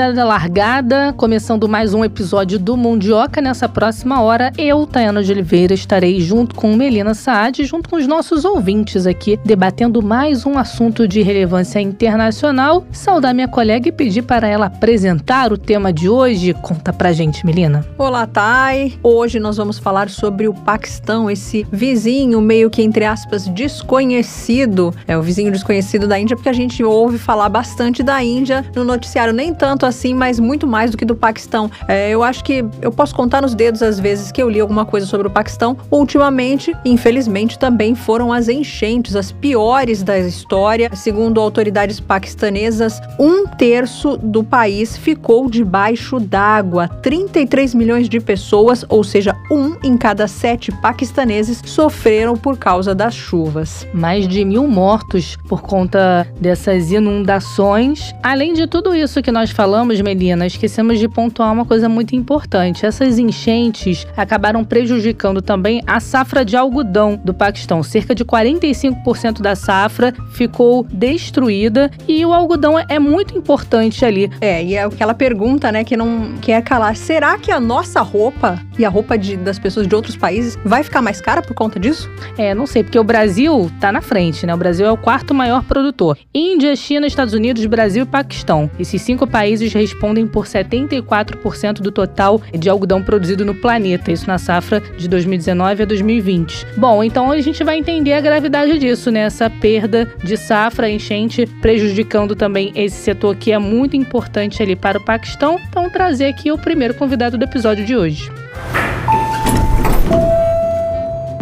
Dada a largada, começando mais um episódio do Mundioca. Nessa próxima hora, eu, Tayana de Oliveira, estarei junto com Melina Saad, junto com os nossos ouvintes aqui, debatendo mais um assunto de relevância internacional. Saudar minha colega e pedir para ela apresentar o tema de hoje. Conta pra gente, Melina. Olá, Thay. Hoje nós vamos falar sobre o Paquistão, esse vizinho meio que, entre aspas, desconhecido. É o vizinho desconhecido da Índia, porque a gente ouve falar bastante da Índia no noticiário, nem tanto assim, mas muito mais do que do Paquistão. É, eu acho que eu posso contar nos dedos as vezes que eu li alguma coisa sobre o Paquistão. Ultimamente, infelizmente, também foram as enchentes, as piores da história. Segundo autoridades paquistanesas, um terço do país ficou debaixo d'água. 33 milhões de pessoas, ou seja, um em cada sete paquistaneses, sofreram por causa das chuvas. Mais de mil mortos por conta dessas inundações. Além de tudo isso que nós falamos, falamos, Melina, esquecemos de pontuar uma coisa muito importante. Essas enchentes acabaram prejudicando também a safra de algodão do Paquistão. Cerca de 45% da safra ficou destruída e o algodão é muito importante ali. É, e é aquela pergunta, né, que não quer calar. Será que a nossa roupa e a roupa de, das pessoas de outros países vai ficar mais cara por conta disso? É, não sei, porque o Brasil tá na frente, né? O Brasil é o quarto maior produtor. Índia, China, Estados Unidos, Brasil e Paquistão. Esses cinco países respondem por 74% do total de algodão produzido no planeta, isso na safra de 2019 a 2020. Bom, então a gente vai entender a gravidade disso, né? Essa perda de safra, enchente, prejudicando também esse setor que é muito importante ali para o Paquistão. Então, trazer aqui o primeiro convidado do episódio de hoje.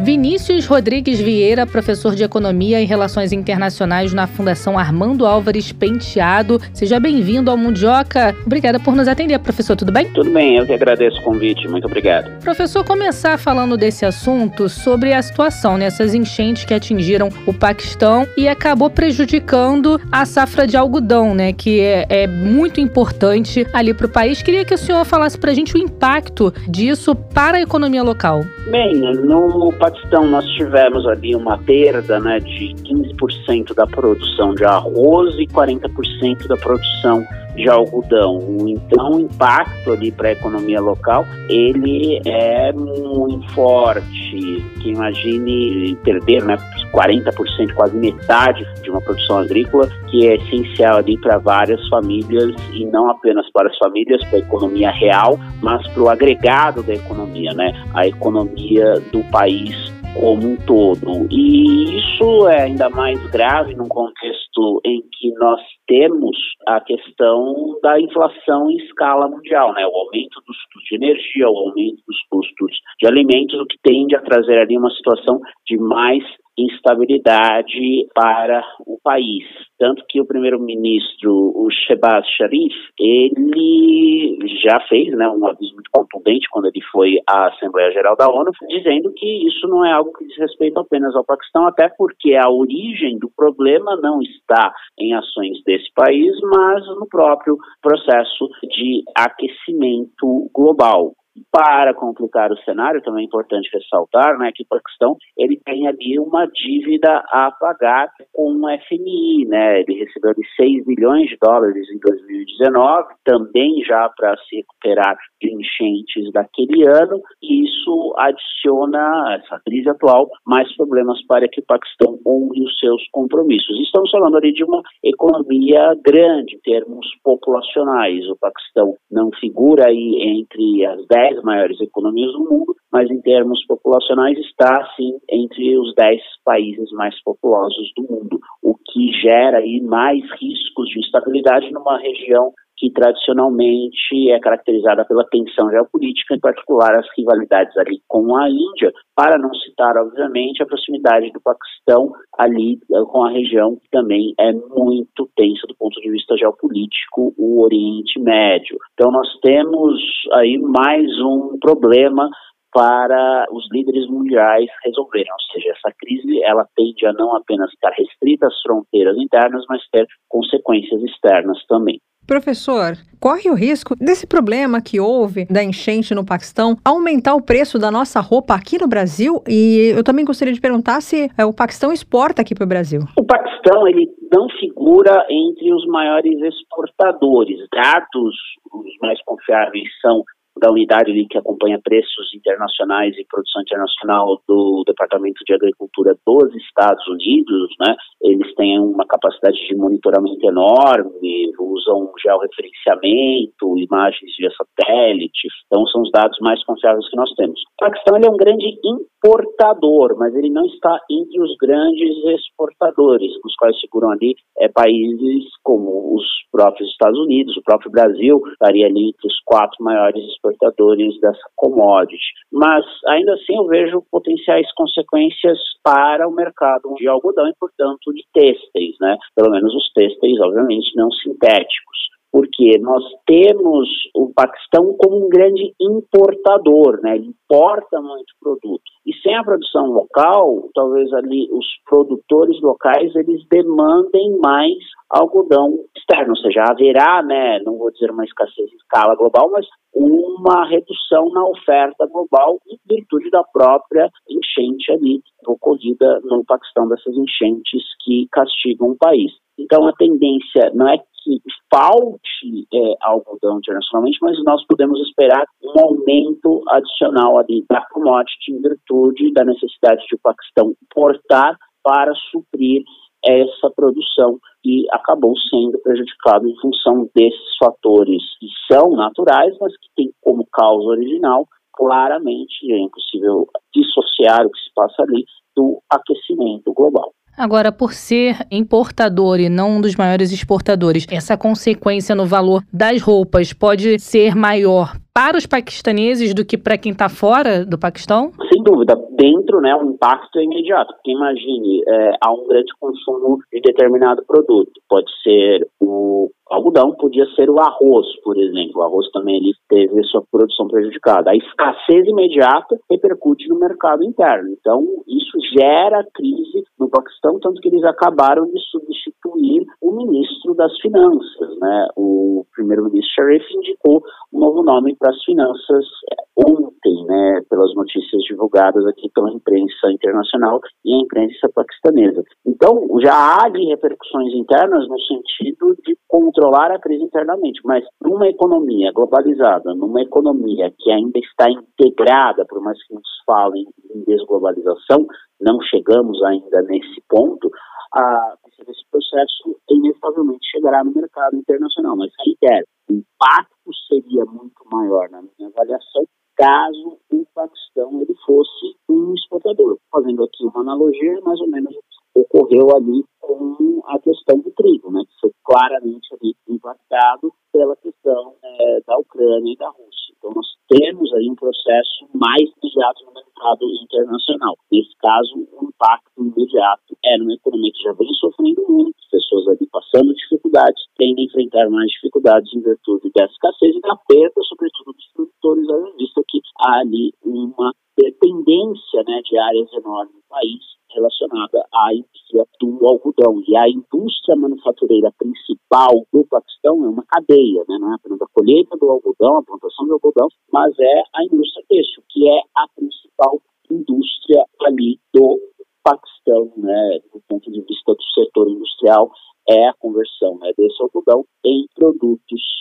Vinícius Rodrigues Vieira, professor de Economia e Relações Internacionais na Fundação Armando Álvares Penteado. Seja bem-vindo ao Mundioca. Obrigada por nos atender, professor. Tudo bem? Tudo bem, eu que agradeço o convite. Muito obrigado. Professor, começar falando desse assunto sobre a situação, nessas né? enchentes que atingiram o Paquistão e acabou prejudicando a safra de algodão, né? Que é, é muito importante ali para o país. Queria que o senhor falasse para a gente o impacto disso para a economia local. Bem, no Paquistão Paquistão nós tivemos ali uma perda né, de 15% da produção de arroz e 40% da produção de algodão. Então, o impacto ali para a economia local, ele é muito forte. Que imagine perder, né, 40%, quase metade de uma produção agrícola, que é essencial ali para várias famílias e não apenas para as famílias, para a economia real, mas para o agregado da economia, né? A economia do país como um todo. E isso é ainda mais grave num contexto em que nós temos a questão da inflação em escala mundial, né? O aumento dos custos de energia, o aumento dos custos de alimentos, o que tende a trazer ali uma situação de mais instabilidade para o país. Tanto que o primeiro-ministro, o Shehbaz Sharif, ele já fez né, um aviso muito contundente quando ele foi à Assembleia Geral da ONU, dizendo que isso não é algo que diz respeito apenas ao Paquistão, até porque a origem do problema não está em ações desse país, mas no próprio processo de aquecimento global. Para complicar o cenário, também é importante ressaltar né, que o Paquistão ele tem ali uma dívida a pagar com o FMI. Né? Ele recebeu de 6 bilhões de dólares em 2019, também já para se recuperar de enchentes daquele ano, e isso adiciona, essa crise atual, mais problemas para que o Paquistão honre os seus compromissos. Estamos falando ali de uma economia grande em termos populacionais. O Paquistão não figura aí entre as 10 maiores economias do mundo, mas em termos populacionais está, sim, entre os dez países mais populosos do mundo, o que gera aí mais riscos de instabilidade numa região que tradicionalmente é caracterizada pela tensão geopolítica, em particular as rivalidades ali com a Índia, para não citar, obviamente, a proximidade do Paquistão ali eh, com a região que também é muito tensa do ponto de vista geopolítico, o Oriente Médio. Então nós temos aí mais um problema para os líderes mundiais resolverem, ou seja, essa crise ela tende a não apenas estar restrita às fronteiras internas, mas ter consequências externas também. Professor, corre o risco desse problema que houve da enchente no Paquistão aumentar o preço da nossa roupa aqui no Brasil? E eu também gostaria de perguntar se é, o Paquistão exporta aqui para o Brasil. O Paquistão ele não figura entre os maiores exportadores. Dados os mais confiáveis são da unidade ali que acompanha preços internacionais e produção internacional do Departamento de Agricultura dos Estados Unidos, né? Eles têm uma capacidade de monitoramento enorme, usam georreferenciamento, imagens via satélite, então são os dados mais confiáveis que nós temos. O Paquistão é um grande importador, mas ele não está entre os grandes exportadores, os quais figuram ali é, países como os próprios Estados Unidos, o próprio Brasil estaria ali entre os quatro maiores exportadores exportadores dessa commodity. Mas ainda assim eu vejo potenciais consequências para o mercado de algodão e, portanto, de têxteis, né? Pelo menos os têxteis, obviamente, não sintéticos porque nós temos o Paquistão como um grande importador, né? Ele importa muito produto. E sem a produção local, talvez ali os produtores locais eles demandem mais algodão externo, ou seja, haverá, né, não vou dizer uma escassez em escala global, mas uma redução na oferta global em virtude da própria enchente ali ocorrida no Paquistão, dessas enchentes que castigam o país. Então a tendência não é que falte é, algodão internacionalmente, mas nós podemos esperar um aumento adicional ali da commodity em virtude da necessidade de o Paquistão importar para suprir essa produção e acabou sendo prejudicado em função desses fatores que são naturais, mas que têm como causa original claramente é impossível dissociar o que se passa ali do aquecimento global. Agora, por ser importador e não um dos maiores exportadores, essa consequência no valor das roupas pode ser maior para os paquistaneses do que para quem está fora do Paquistão? Sem dúvida. Dentro, né, o impacto é imediato. Porque imagine, é, há um grande consumo de determinado produto. Pode ser o algodão, podia ser o arroz, por exemplo. O arroz também ele teve sua produção prejudicada. A escassez imediata repercute no mercado interno. Então, isso gera crise no Paquistão, tanto que eles acabaram de substituir o ministro das Finanças. Né? O primeiro-ministro Sharif indicou um novo nome para as finanças é, ontem, né, pelas notícias divulgadas aqui pela imprensa internacional e a imprensa paquistanesa. Então, já há ali repercussões internas no sentido de controlar a crise internamente, mas numa economia globalizada, numa economia que ainda está integrada, por mais que nos falem em desglobalização, não chegamos ainda nesse ponto, a, esse processo inevitavelmente chegará no mercado internacional. Mas reitero, o impacto seria muito maior, na minha avaliação, caso o Paquistão ele fosse um exportador. Fazendo aqui uma analogia, mais ou menos ocorreu ali com a questão do trigo, né, que foi claramente ali impactado pela questão é, da Ucrânia e da Rússia. Então nós temos aí um processo mais imediato no mercado internacional. Nesse caso, o impacto imediato é numa economia que já vem sofrendo muito, pessoas ali passando dificuldades, tendem a enfrentar mais dificuldades em virtude dessa escassez e da perda, sobretudo dos produtores, visto que há ali uma dependência né, de áreas enormes no país relacionada à indústria do algodão. E a indústria manufatureira principal do Paquistão é uma cadeia, né? não é apenas a colheita do algodão, a plantação do algodão, mas é a indústria têxtil, que é a principal indústria ali do Paquistão, né, do ponto de vista do setor industrial, é a conversão né, desse algodão em produtos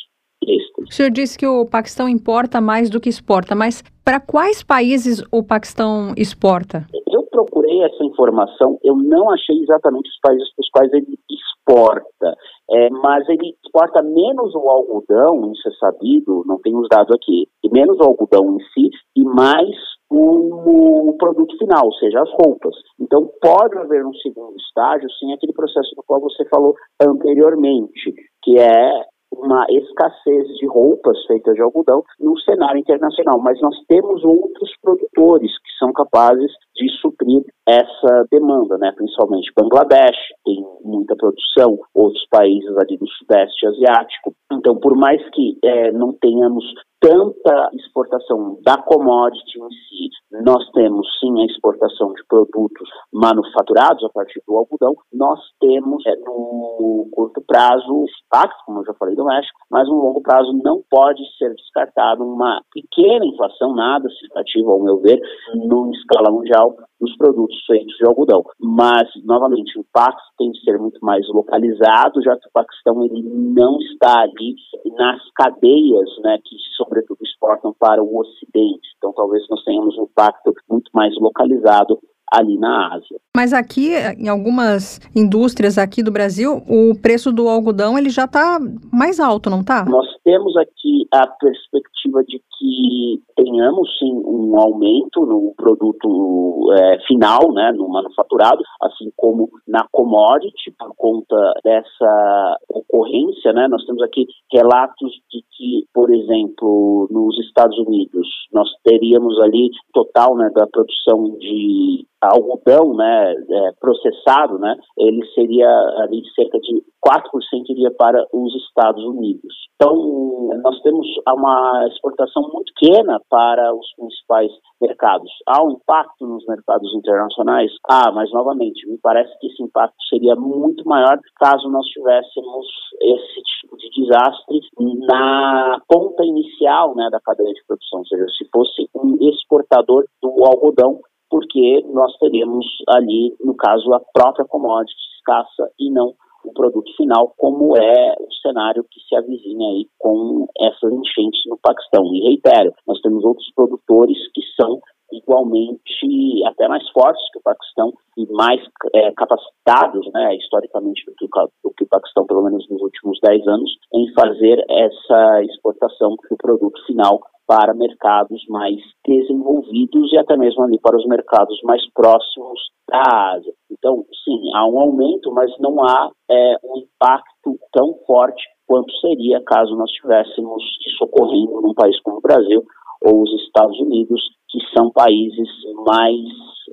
O senhor disse que o Paquistão importa mais do que exporta, mas para quais países o Paquistão exporta? Eu procurei essa informação, eu não achei exatamente os países para os quais ele exporta, é, mas ele exporta menos o algodão, isso é sabido, não tem os dados aqui, e menos o algodão em si e mais o, o produto final, ou seja, as roupas. Então pode haver um segundo estágio sem aquele processo do qual você falou anteriormente, que é uma escassez de roupas feitas de algodão no cenário internacional, mas nós temos outros produtores que são capazes de suprir essa demanda, né? principalmente Bangladesh, tem muita produção, outros países ali do Sudeste Asiático, Então, por mais que é, não tenhamos tanta exportação da commodity em si, nós temos sim a exportação de produtos manufaturados a partir do algodão, nós temos é, no curto prazo impacto, como eu já falei do México, mas no longo prazo não pode ser descartado uma pequena inflação, nada significativa ao meu ver, numa escala mundial dos produtos feitos de algodão. Mas, novamente, o impacto tem que ser muito mais localizado, já que o Paquistão ele não está nas cadeias né, que, sobretudo, exportam para o Ocidente. Então, talvez nós tenhamos um impacto muito mais localizado ali na Ásia. Mas aqui, em algumas indústrias aqui do Brasil, o preço do algodão ele já está mais alto, não está? Nós temos aqui a perspectiva de que tenhamos sim um aumento no produto é, final, né, no manufaturado, assim como na commodity, por conta dessa ocorrência, né, nós temos aqui relatos de que, por exemplo, nos Estados Unidos, nós teríamos ali total, né, da produção de algodão, né, é, processado, né, ele seria ali cerca de 4% iria para os Estados Unidos. Então, nós temos uma exportação muito pequena para os principais mercados. Há um impacto nos mercados internacionais? Ah, mas novamente, me parece que esse impacto seria muito maior caso nós tivéssemos esse tipo de desastre na ponta inicial né, da cadeia de produção, ou seja, se fosse um exportador do algodão porque nós teremos ali, no caso, a própria commodity escassa e não o produto final, como é o cenário que se avizinha aí com essas enchentes no Paquistão. E reitero, nós temos outros produtores que são igualmente até mais fortes que o Paquistão e mais é, capacitados, né, historicamente, do que, do que, o Paquistão, pelo menos nos últimos 10 anos, em fazer essa exportação do produto final para mercados mais desenvolvidos e até mesmo ali para os mercados mais próximos da Ásia. Então, sim, há um aumento, mas não há é, um impacto tão forte quanto seria caso nós estivéssemos socorrendo num país como o Brasil ou os Estados Unidos, que são países mais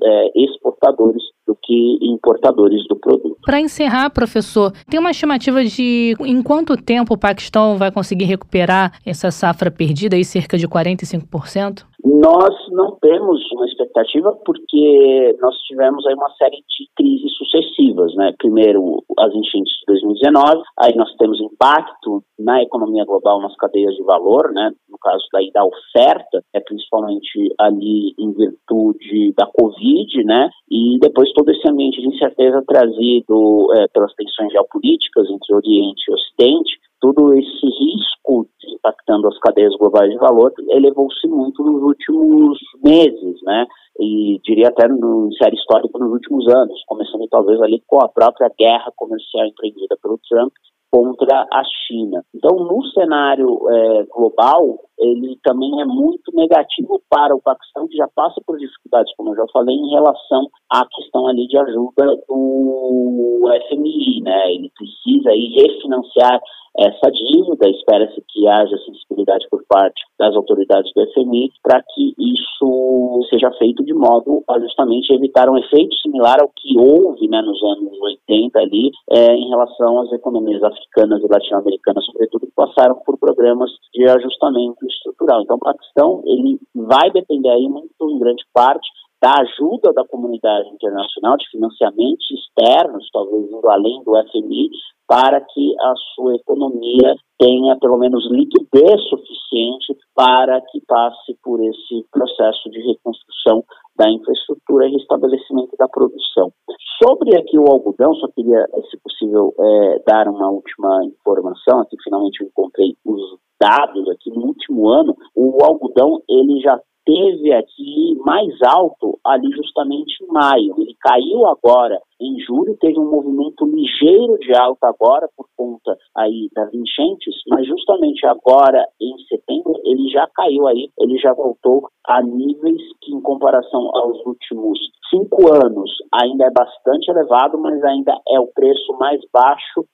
é, exportadores do que importadores do produto. Para encerrar, professor, tem uma estimativa de em quanto tempo o Paquistão vai conseguir recuperar essa safra perdida, aí cerca de 45%? Nós não temos uma expectativa porque nós tivemos aí uma série de crises sucessivas, né? Primeiro as enchentes de 2019, aí nós temos impacto na economia global nas cadeias de valor, né? Caso daí da oferta, é principalmente ali em virtude da Covid, né? E depois todo esse ambiente de incerteza trazido é, pelas tensões geopolíticas entre Oriente e Ocidente, todo esse risco impactando as cadeias globais de valor elevou-se muito nos últimos meses, né? E diria até no série histórica nos últimos anos, começando talvez ali com a própria guerra comercial empreendida pelo Trump contra a China. Então, no cenário é, global, ele também é muito negativo para o Paquistão, que já passa por dificuldades, como eu já falei, em relação à questão ali de ajuda do FMI, né? Ele precisa aí refinanciar essa dívida, espera-se que haja sensibilidade por parte das autoridades do FMI para que isso seja feito de modo a justamente evitar um efeito similar ao que houve né, nos anos 80 ali é, em relação às economias africanas e latino-americanas, sobretudo, que passaram por programas de ajustamento estrutural. Então, o Paquistão ele vai depender aí muito, em grande parte, da ajuda da comunidade internacional, de financiamentos externos, talvez indo além do FMI, para que a sua economia tenha pelo menos liquidez suficiente para que passe por esse processo de reconstrução da infraestrutura e restabelecimento da produção. Sobre aqui o algodão, só queria, se possível, é, dar uma última informação, aqui finalmente encontrei os dados aqui no último ano, o algodão ele já teve aqui mais alto ali justamente em maio. Ele caiu agora em julho, teve um movimento ligeiro de alta agora por conta aí das enchentes, mas justamente agora em setembro ele já caiu aí, ele já voltou a níveis que em comparação aos últimos cinco anos ainda é bastante elevado, mas ainda é o preço mais baixo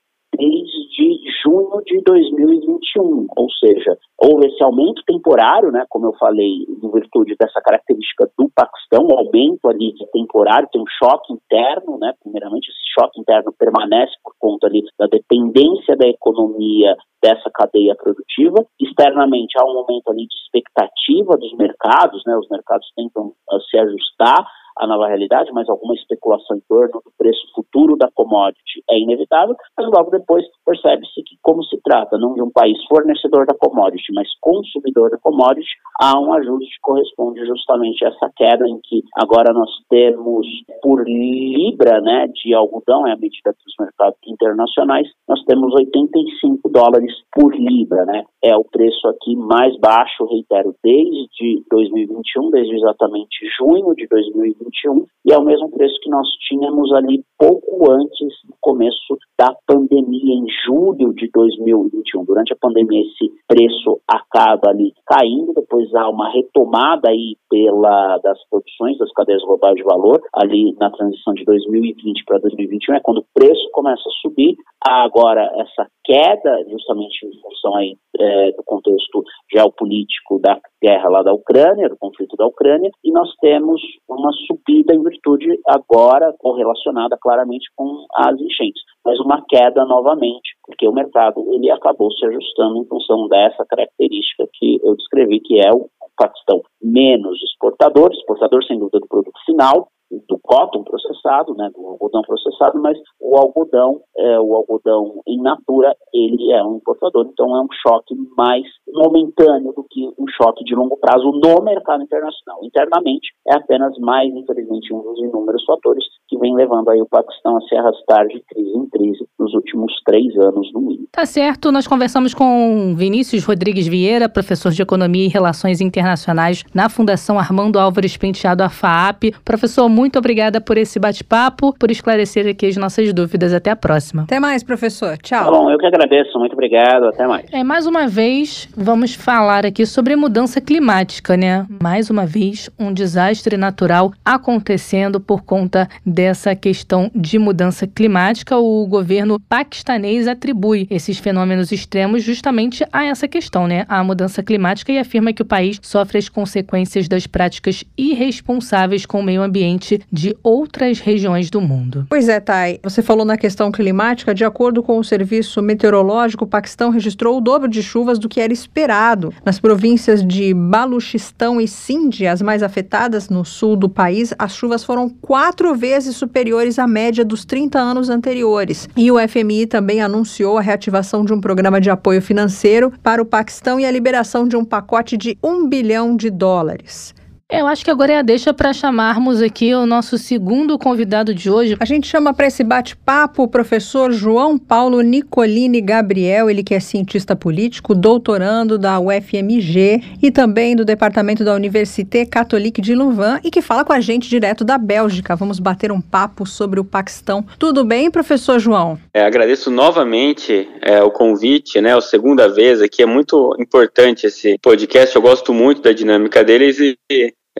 desde junho de 2021, ou seja, houve esse aumento temporário, né, como eu falei, em virtude dessa característica do Paquistão, um aumento ali temporário, tem um choque interno, né, primeiramente esse choque interno permanece por conta ali da dependência da economia dessa cadeia produtiva. Externamente há um momento ali de expectativa dos mercados, né, os mercados tentam uh, se ajustar a nova realidade, mas alguma especulação em torno do preço futuro da commodity é inevitável, mas logo depois percebe-se que, como se trata não de um país fornecedor da commodity, mas consumidor da commodity, há um ajuste que corresponde justamente a essa queda em que agora nós temos por libra né, de algodão, é a medida dos mercados internacionais, nós temos 85 dólares por libra, né? É o preço aqui mais baixo, reitero, desde 2021, desde exatamente junho de 2021, 2021 e é o mesmo preço que nós tínhamos ali pouco antes do começo da pandemia, em julho de 2021. Durante a pandemia, esse preço acaba ali caindo, depois uma retomada aí pela, das produções das cadeias globais de valor, ali na transição de 2020 para 2021, é quando o preço começa a subir. Há agora essa queda, justamente em função aí é, do contexto geopolítico da guerra lá da Ucrânia, do conflito da Ucrânia, e nós temos uma subida em virtude agora correlacionada claramente com as enchentes, mas uma queda novamente, porque o mercado ele acabou se ajustando em função dessa característica que eu descrevi, que é o Paquistão menos exportador, exportador sem dúvida do produto final, do cotton processado, né, do algodão processado, mas o algodão, é, o algodão in natura, ele é um importador, então é um choque mais momentâneo do que um choque de longo prazo no mercado internacional. Internamente, é apenas mais, infelizmente, um dos inúmeros fatores que vem levando aí o Paquistão a se arrastar de crise em crise nos últimos três anos no mínimo. Tá certo, nós conversamos com Vinícius Rodrigues Vieira, professor de Economia e Relações Internacionais na Fundação Armando Álvares Penteado, a FAAP. Professor, muito obrigada por esse bate-papo, por esclarecer aqui as nossas dúvidas. Até a próxima. Até mais, professor. Tchau. Tá bom, eu que agradeço. Muito obrigado. Até mais. É, mais uma vez, vamos falar aqui sobre mudança climática, né? Mais uma vez, um desastre natural acontecendo por conta dessa questão de mudança climática. O governo paquistanês atribui esses fenômenos extremos justamente a essa questão, né? A mudança climática e afirma que o país sofre as consequências das práticas irresponsáveis com o meio ambiente de outras regiões do mundo. Pois é, Thay. Você falou na questão climática. De acordo com o Serviço Meteorológico, o Paquistão registrou o dobro de chuvas do que era esperado. Nas províncias de Baluchistão e Sindh, as mais afetadas no sul do país, as chuvas foram quatro vezes superiores à média dos 30 anos anteriores. E o FMI também anunciou a reativação de um programa de apoio financeiro para o Paquistão e a liberação de um pacote de um bilhão de dólares. Eu acho que agora é a deixa para chamarmos aqui o nosso segundo convidado de hoje. A gente chama para esse bate-papo o professor João Paulo Nicolini Gabriel, ele que é cientista político, doutorando da UFMG e também do departamento da Université Catholique de Louvain e que fala com a gente direto da Bélgica. Vamos bater um papo sobre o Paquistão. Tudo bem, professor João? É, agradeço novamente é, o convite, né? A segunda vez aqui é muito importante esse podcast. Eu gosto muito da dinâmica deles e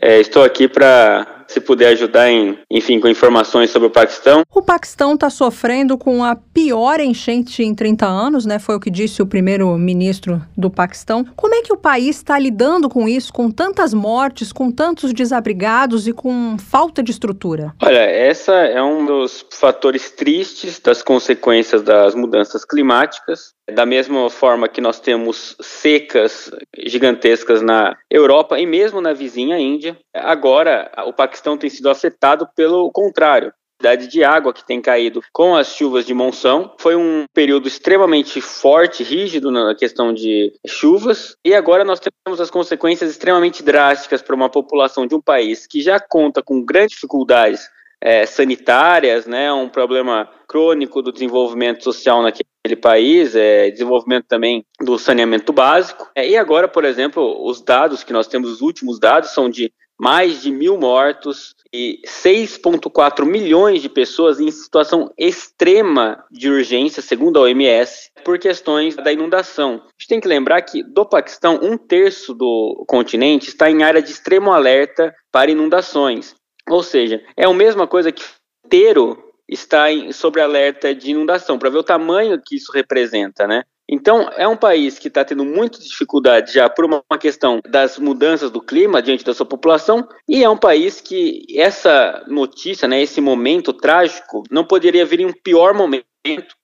é, estou aqui para se puder ajudar em, enfim, com informações sobre o Paquistão. O Paquistão está sofrendo com a pior enchente em 30 anos, né? Foi o que disse o primeiro-ministro do Paquistão. Como é que o país está lidando com isso, com tantas mortes, com tantos desabrigados e com falta de estrutura? Olha, essa é um dos fatores tristes das consequências das mudanças climáticas. Da mesma forma que nós temos secas gigantescas na Europa e mesmo na vizinha Índia, agora o Paquistão tem sido afetado pelo contrário quantidade de água que tem caído com as chuvas de monção. Foi um período extremamente forte, rígido na questão de chuvas, e agora nós temos as consequências extremamente drásticas para uma população de um país que já conta com grandes dificuldades é, sanitárias, né, um problema crônico do desenvolvimento social naquele país, é, desenvolvimento também do saneamento básico. É, e agora, por exemplo, os dados que nós temos, os últimos dados, são de mais de mil mortos e 6,4 milhões de pessoas em situação extrema de urgência, segundo a OMS, por questões da inundação. A gente tem que lembrar que do Paquistão, um terço do continente está em área de extremo alerta para inundações. Ou seja, é a mesma coisa que inteiro está em, sobre alerta de inundação, para ver o tamanho que isso representa, né? Então, é um país que está tendo muitas dificuldades já por uma questão das mudanças do clima diante da sua população, e é um país que essa notícia, né, esse momento trágico, não poderia vir em um pior momento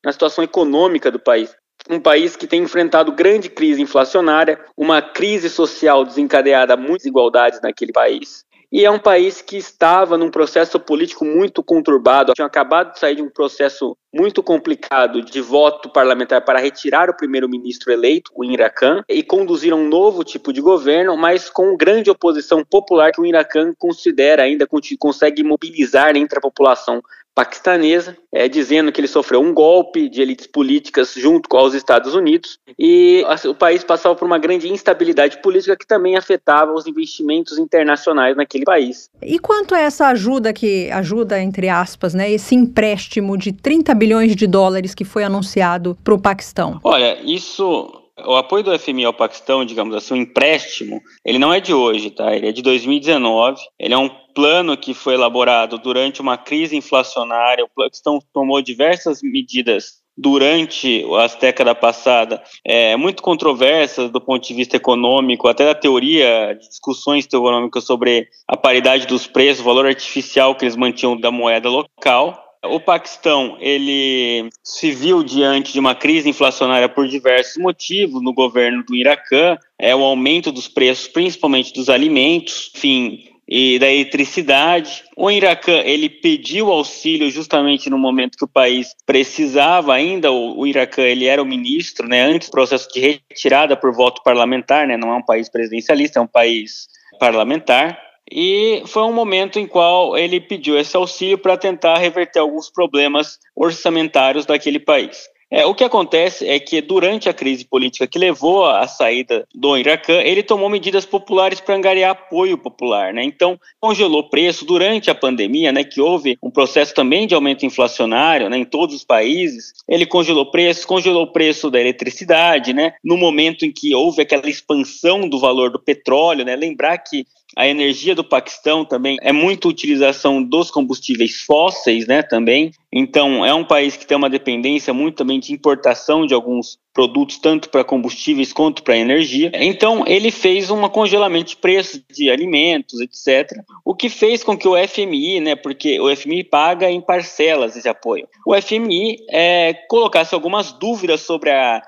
na situação econômica do país. Um país que tem enfrentado grande crise inflacionária, uma crise social desencadeada, muitas desigualdades naquele país, e é um país que estava num processo político muito conturbado, tinha acabado de sair de um processo muito complicado de voto parlamentar para retirar o primeiro-ministro eleito, o Iracan, e conduzir um novo tipo de governo, mas com grande oposição popular que o Iracan considera ainda consegue mobilizar entre a população paquistanesa, é, dizendo que ele sofreu um golpe de elites políticas junto com os Estados Unidos e o país passava por uma grande instabilidade política que também afetava os investimentos internacionais naquele país. E quanto a essa ajuda que ajuda entre aspas, né, esse empréstimo de 30 bilhões de dólares que foi anunciado para o Paquistão? Olha, isso o apoio do FMI ao Paquistão, digamos assim, o um empréstimo, ele não é de hoje, tá? Ele é de 2019. Ele é um plano que foi elaborado durante uma crise inflacionária. O Paquistão tomou diversas medidas durante as décadas passadas, é, muito controversas do ponto de vista econômico, até da teoria discussões econômicas sobre a paridade dos preços, o valor artificial que eles mantinham da moeda local. O Paquistão, ele se viu diante de uma crise inflacionária por diversos motivos no governo do Iracan, é o aumento dos preços, principalmente dos alimentos, enfim, e da eletricidade. O Iracan, ele pediu auxílio justamente no momento que o país precisava ainda, o, o ele era o ministro, né, antes do processo de retirada por voto parlamentar, né, não é um país presidencialista, é um país parlamentar. E foi um momento em qual ele pediu esse auxílio para tentar reverter alguns problemas orçamentários daquele país. É, o que acontece é que durante a crise política que levou à saída do Iracan, ele tomou medidas populares para angariar apoio popular, né? Então, congelou preço durante a pandemia, né, que houve um processo também de aumento inflacionário, né, em todos os países. Ele congelou preços, congelou o preço da eletricidade, né? No momento em que houve aquela expansão do valor do petróleo, né? Lembrar que a energia do Paquistão também é muita utilização dos combustíveis fósseis, né, também. Então, é um país que tem uma dependência muito também de importação de alguns produtos, tanto para combustíveis quanto para energia. Então, ele fez um congelamento de preços de alimentos, etc. O que fez com que o FMI, né, porque o FMI paga em parcelas esse apoio, o FMI é, colocasse algumas dúvidas sobre a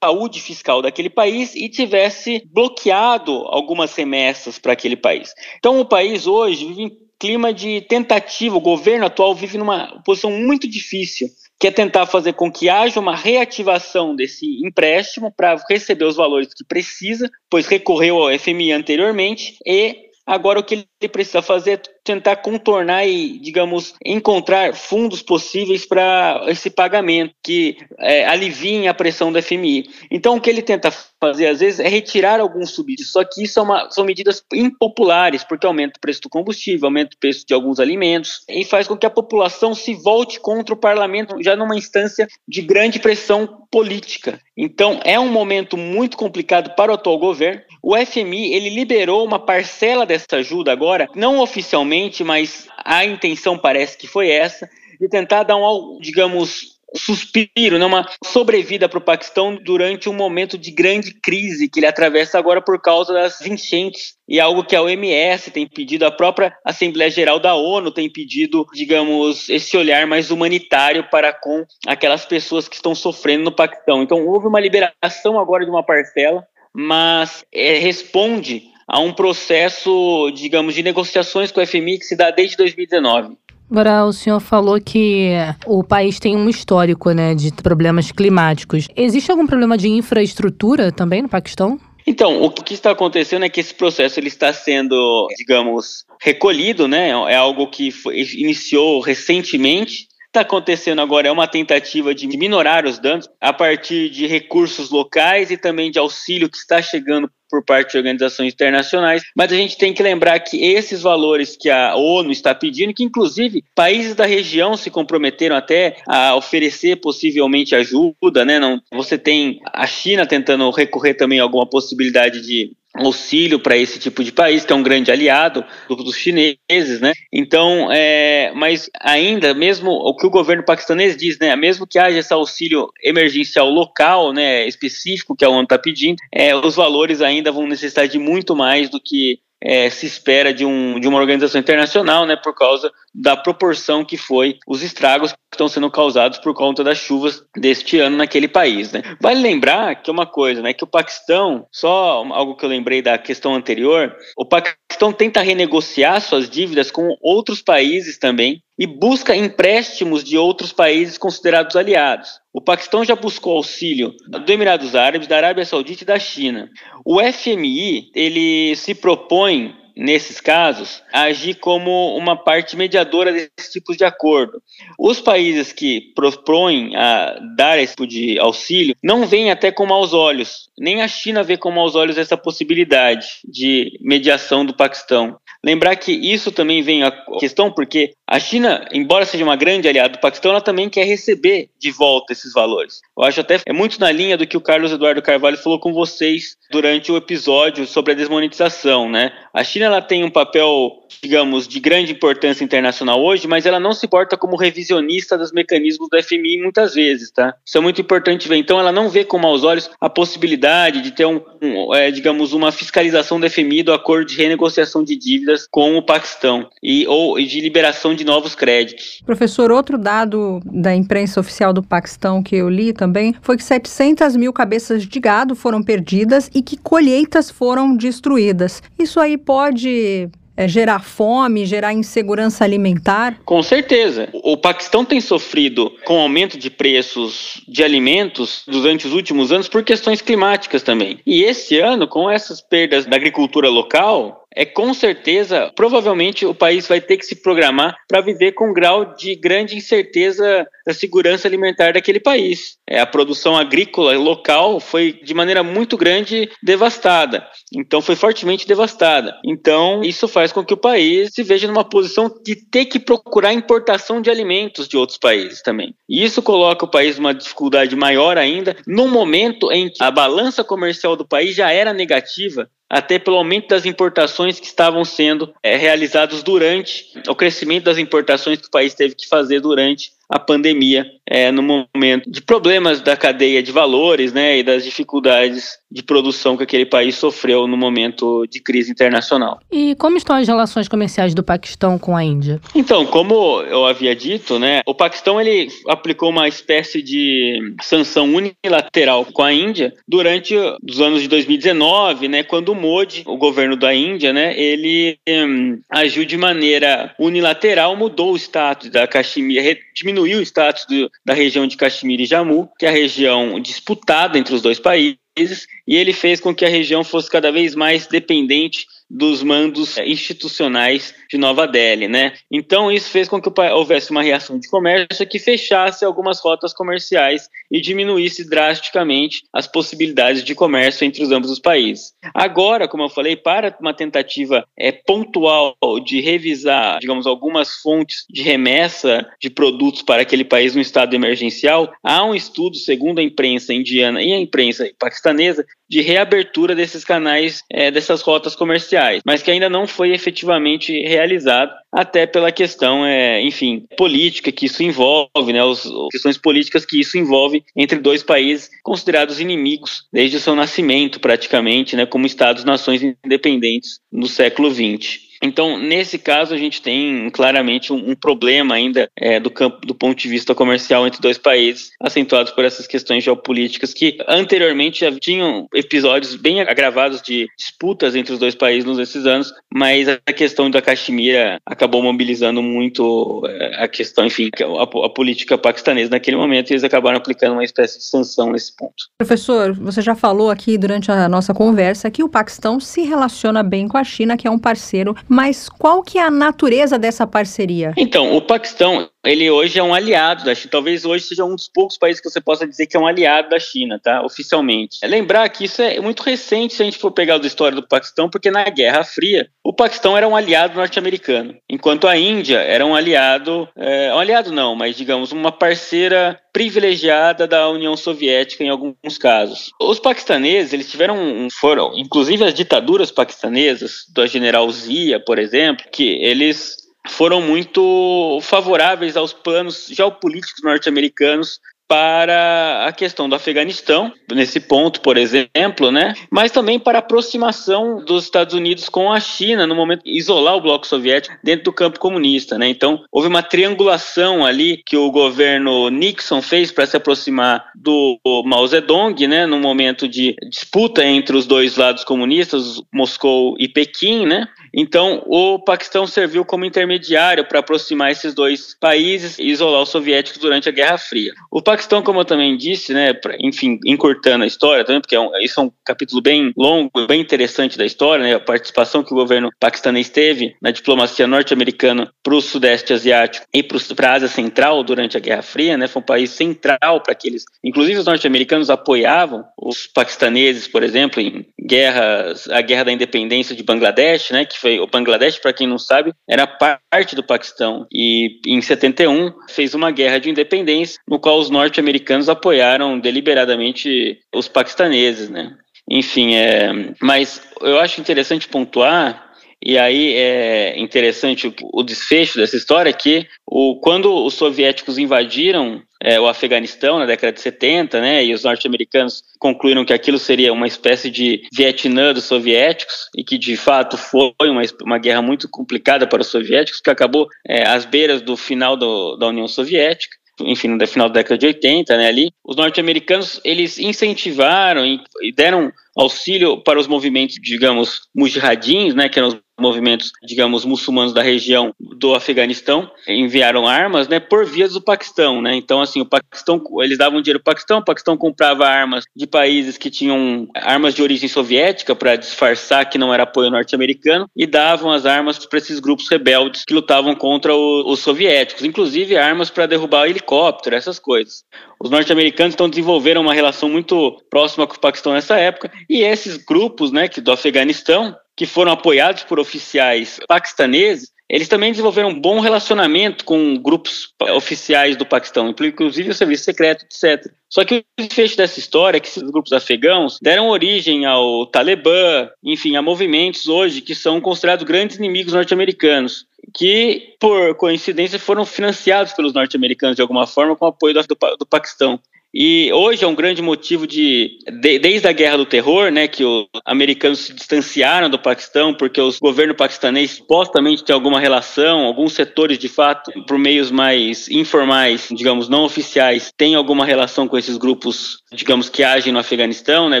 saúde fiscal daquele país e tivesse bloqueado algumas remessas para aquele país. Então, o país hoje vive em clima de tentativa, o governo atual vive numa posição muito difícil que é tentar fazer com que haja uma reativação desse empréstimo para receber os valores que precisa, pois recorreu ao FMI anteriormente, e agora o que ele precisa fazer é tentar contornar e, digamos, encontrar fundos possíveis para esse pagamento que é, aliviem a pressão do FMI. Então, o que ele tenta fazer, às vezes, é retirar alguns subsídios, só que isso é uma, são medidas impopulares, porque aumenta o preço do combustível, aumenta o preço de alguns alimentos, e faz com que a população se volte contra o parlamento, já numa instância de grande pressão política. Então, é um momento muito complicado para o atual governo. O FMI, ele liberou uma parcela dessa ajuda agora, não oficialmente, mas a intenção parece que foi essa, de tentar dar um, digamos, suspiro, né, uma sobrevida para o Paquistão durante um momento de grande crise que ele atravessa agora por causa das enchentes e algo que a OMS tem pedido, a própria Assembleia Geral da ONU tem pedido, digamos, esse olhar mais humanitário para com aquelas pessoas que estão sofrendo no Paquistão. Então houve uma liberação agora de uma parcela, mas é, responde a um processo, digamos, de negociações com o FMI que se dá desde 2019. Agora, o senhor falou que o país tem um histórico né, de problemas climáticos. Existe algum problema de infraestrutura também no Paquistão? Então, o que está acontecendo é que esse processo ele está sendo, digamos, recolhido, né? É algo que foi, iniciou recentemente. Está acontecendo agora é uma tentativa de minorar os danos a partir de recursos locais e também de auxílio que está chegando por parte de organizações internacionais, mas a gente tem que lembrar que esses valores que a ONU está pedindo, que inclusive países da região se comprometeram até a oferecer possivelmente ajuda, né? Não, você tem a China tentando recorrer também a alguma possibilidade de auxílio para esse tipo de país, que é um grande aliado dos chineses, né? Então, é, mas ainda, mesmo o que o governo paquistanês diz, né? Mesmo que haja esse auxílio emergencial local, né, específico que a ONU está pedindo, é, os valores ainda vão necessitar de muito mais do que é, se espera de, um, de uma organização internacional, né, por causa da proporção que foi os estragos que estão sendo causados por conta das chuvas deste ano naquele país. Né. Vale lembrar que uma coisa, né, que o Paquistão, só algo que eu lembrei da questão anterior, o Paquistão tenta renegociar suas dívidas com outros países também e busca empréstimos de outros países considerados aliados. O Paquistão já buscou auxílio do Emirados Árabes, da Arábia Saudita e da China. O FMI ele se propõe nesses casos, agir como uma parte mediadora desses tipos de acordo. Os países que propõem a dar esse tipo de auxílio não veem até com maus olhos, nem a China vê com maus olhos essa possibilidade de mediação do Paquistão. Lembrar que isso também vem a questão porque a China, embora seja uma grande aliada do Paquistão, ela também quer receber de volta esses valores. Eu acho até é muito na linha do que o Carlos Eduardo Carvalho falou com vocês durante o episódio sobre a desmonetização, né? A China ela tem um papel, digamos, de grande importância internacional hoje, mas ela não se porta como revisionista dos mecanismos do FMI muitas vezes, tá? Isso é muito importante ver. Então, ela não vê com maus olhos a possibilidade de ter um, um é, digamos, uma fiscalização do FMI do acordo de renegociação de dívidas com o Paquistão e ou de liberação de novos créditos. Professor, outro dado da imprensa oficial do Paquistão que eu li também foi que 700 mil cabeças de gado foram perdidas e que colheitas foram destruídas. Isso aí pode é, gerar fome, gerar insegurança alimentar? Com certeza. O Paquistão tem sofrido com aumento de preços de alimentos durante os últimos anos por questões climáticas também. E esse ano, com essas perdas da agricultura local, é com certeza, provavelmente o país vai ter que se programar para viver com um grau de grande incerteza da segurança alimentar daquele país. É, a produção agrícola local foi de maneira muito grande devastada, então foi fortemente devastada. Então isso faz com que o país se veja numa posição de ter que procurar importação de alimentos de outros países também. E isso coloca o país numa dificuldade maior ainda, no momento em que a balança comercial do país já era negativa até pelo aumento das importações que estavam sendo é, realizados durante o crescimento das importações que o país teve que fazer durante a pandemia é, no momento de problemas da cadeia de valores né, e das dificuldades de produção que aquele país sofreu no momento de crise internacional. E como estão as relações comerciais do Paquistão com a Índia? Então, como eu havia dito, né, o Paquistão ele aplicou uma espécie de sanção unilateral com a Índia durante os anos de 2019, né, quando o Modi, o governo da Índia, né, ele hum, agiu de maneira unilateral, mudou o status da Caxemira, diminuiu o status do, da região de Caxemira e Jammu, que é a região disputada entre os dois países e ele fez com que a região fosse cada vez mais dependente dos mandos institucionais de Nova Delhi, né? Então isso fez com que houvesse uma reação de comércio que fechasse algumas rotas comerciais e diminuísse drasticamente as possibilidades de comércio entre os ambos os países. Agora, como eu falei, para uma tentativa é, pontual de revisar, digamos, algumas fontes de remessa de produtos para aquele país no estado emergencial, há um estudo, segundo a imprensa indiana e a imprensa paquistanesa, de reabertura desses canais, é, dessas rotas comerciais, mas que ainda não foi efetivamente realizado, até pela questão, é, enfim, política que isso envolve, né, as questões políticas que isso envolve entre dois países considerados inimigos desde o seu nascimento, praticamente, né, como Estados-nações independentes no século XX. Então, nesse caso, a gente tem claramente um, um problema ainda é, do campo do ponto de vista comercial entre dois países, acentuados por essas questões geopolíticas que anteriormente já tinham episódios bem agravados de disputas entre os dois países nesses anos, mas a questão da Caxemira acabou mobilizando muito é, a questão, enfim, a, a política paquistanesa naquele momento e eles acabaram aplicando uma espécie de sanção nesse ponto. Professor, você já falou aqui durante a nossa conversa que o Paquistão se relaciona bem com a China, que é um parceiro mas qual que é a natureza dessa parceria? Então, o Paquistão ele hoje é um aliado da China. Talvez hoje seja um dos poucos países que você possa dizer que é um aliado da China, tá? Oficialmente. É lembrar que isso é muito recente se a gente for pegar a história do Paquistão, porque na Guerra Fria o Paquistão era um aliado norte-americano, enquanto a Índia era um aliado, é, um aliado não, mas digamos uma parceira privilegiada da União Soviética em alguns casos. Os paquistaneses, eles tiveram, foram, inclusive as ditaduras paquistanesas, do general Zia, por exemplo, que eles foram muito favoráveis aos planos geopolíticos norte-americanos para a questão do Afeganistão, nesse ponto, por exemplo, né? Mas também para a aproximação dos Estados Unidos com a China, no momento de isolar o bloco soviético dentro do campo comunista, né? Então, houve uma triangulação ali que o governo Nixon fez para se aproximar do Mao Zedong, né, no momento de disputa entre os dois lados comunistas, Moscou e Pequim, né? Então, o Paquistão serviu como intermediário para aproximar esses dois países e isolar os soviéticos durante a Guerra Fria. O Paquistão, como eu também disse, né, pra, enfim, encurtando a história também, porque é um, isso é um capítulo bem longo, bem interessante da história, né, a participação que o governo paquistanês teve na diplomacia norte-americana para o Sudeste Asiático e para a Ásia Central durante a Guerra Fria, né, foi um país central para aqueles, inclusive os norte-americanos apoiavam os paquistaneses, por exemplo, em guerras, a Guerra da Independência de Bangladesh, né, que foi o Bangladesh, para quem não sabe, era parte do Paquistão e em 71 fez uma guerra de independência no qual os norte-americanos apoiaram deliberadamente os paquistaneses, né? Enfim, é, mas eu acho interessante pontuar e aí é interessante o, o desfecho dessa história que o, quando os soviéticos invadiram é, o Afeganistão na década de 70, né, e os norte-americanos concluíram que aquilo seria uma espécie de Vietnã dos soviéticos e que de fato foi uma, uma guerra muito complicada para os soviéticos que acabou é, às beiras do final do, da União Soviética enfim, no final da década de 80, né, ali, os norte-americanos, eles incentivaram e, deram auxílio para os movimentos, digamos, mujahidins, né, que eram os movimentos, digamos, muçulmanos da região do Afeganistão enviaram armas, né, por vias do Paquistão, né? Então, assim, o Paquistão, eles davam dinheiro para o Paquistão, o Paquistão comprava armas de países que tinham armas de origem soviética para disfarçar que não era apoio norte-americano e davam as armas para esses grupos rebeldes que lutavam contra o, os soviéticos, inclusive armas para derrubar helicóptero, essas coisas. Os norte-americanos então desenvolveram uma relação muito próxima com o Paquistão nessa época e esses grupos, né, que do Afeganistão que foram apoiados por oficiais paquistaneses, eles também desenvolveram um bom relacionamento com grupos oficiais do Paquistão, inclusive o serviço secreto, etc. Só que o desfecho dessa história é que esses grupos afegãos deram origem ao Talibã, enfim, a movimentos hoje que são considerados grandes inimigos norte-americanos, que, por coincidência, foram financiados pelos norte-americanos de alguma forma com o apoio do, do, do Paquistão. E hoje é um grande motivo de, de, desde a Guerra do Terror, né, que os americanos se distanciaram do Paquistão porque o governo paquistanês supostamente tem alguma relação, alguns setores de fato, por meios mais informais, digamos, não oficiais, têm alguma relação com esses grupos, digamos, que agem no Afeganistão, né,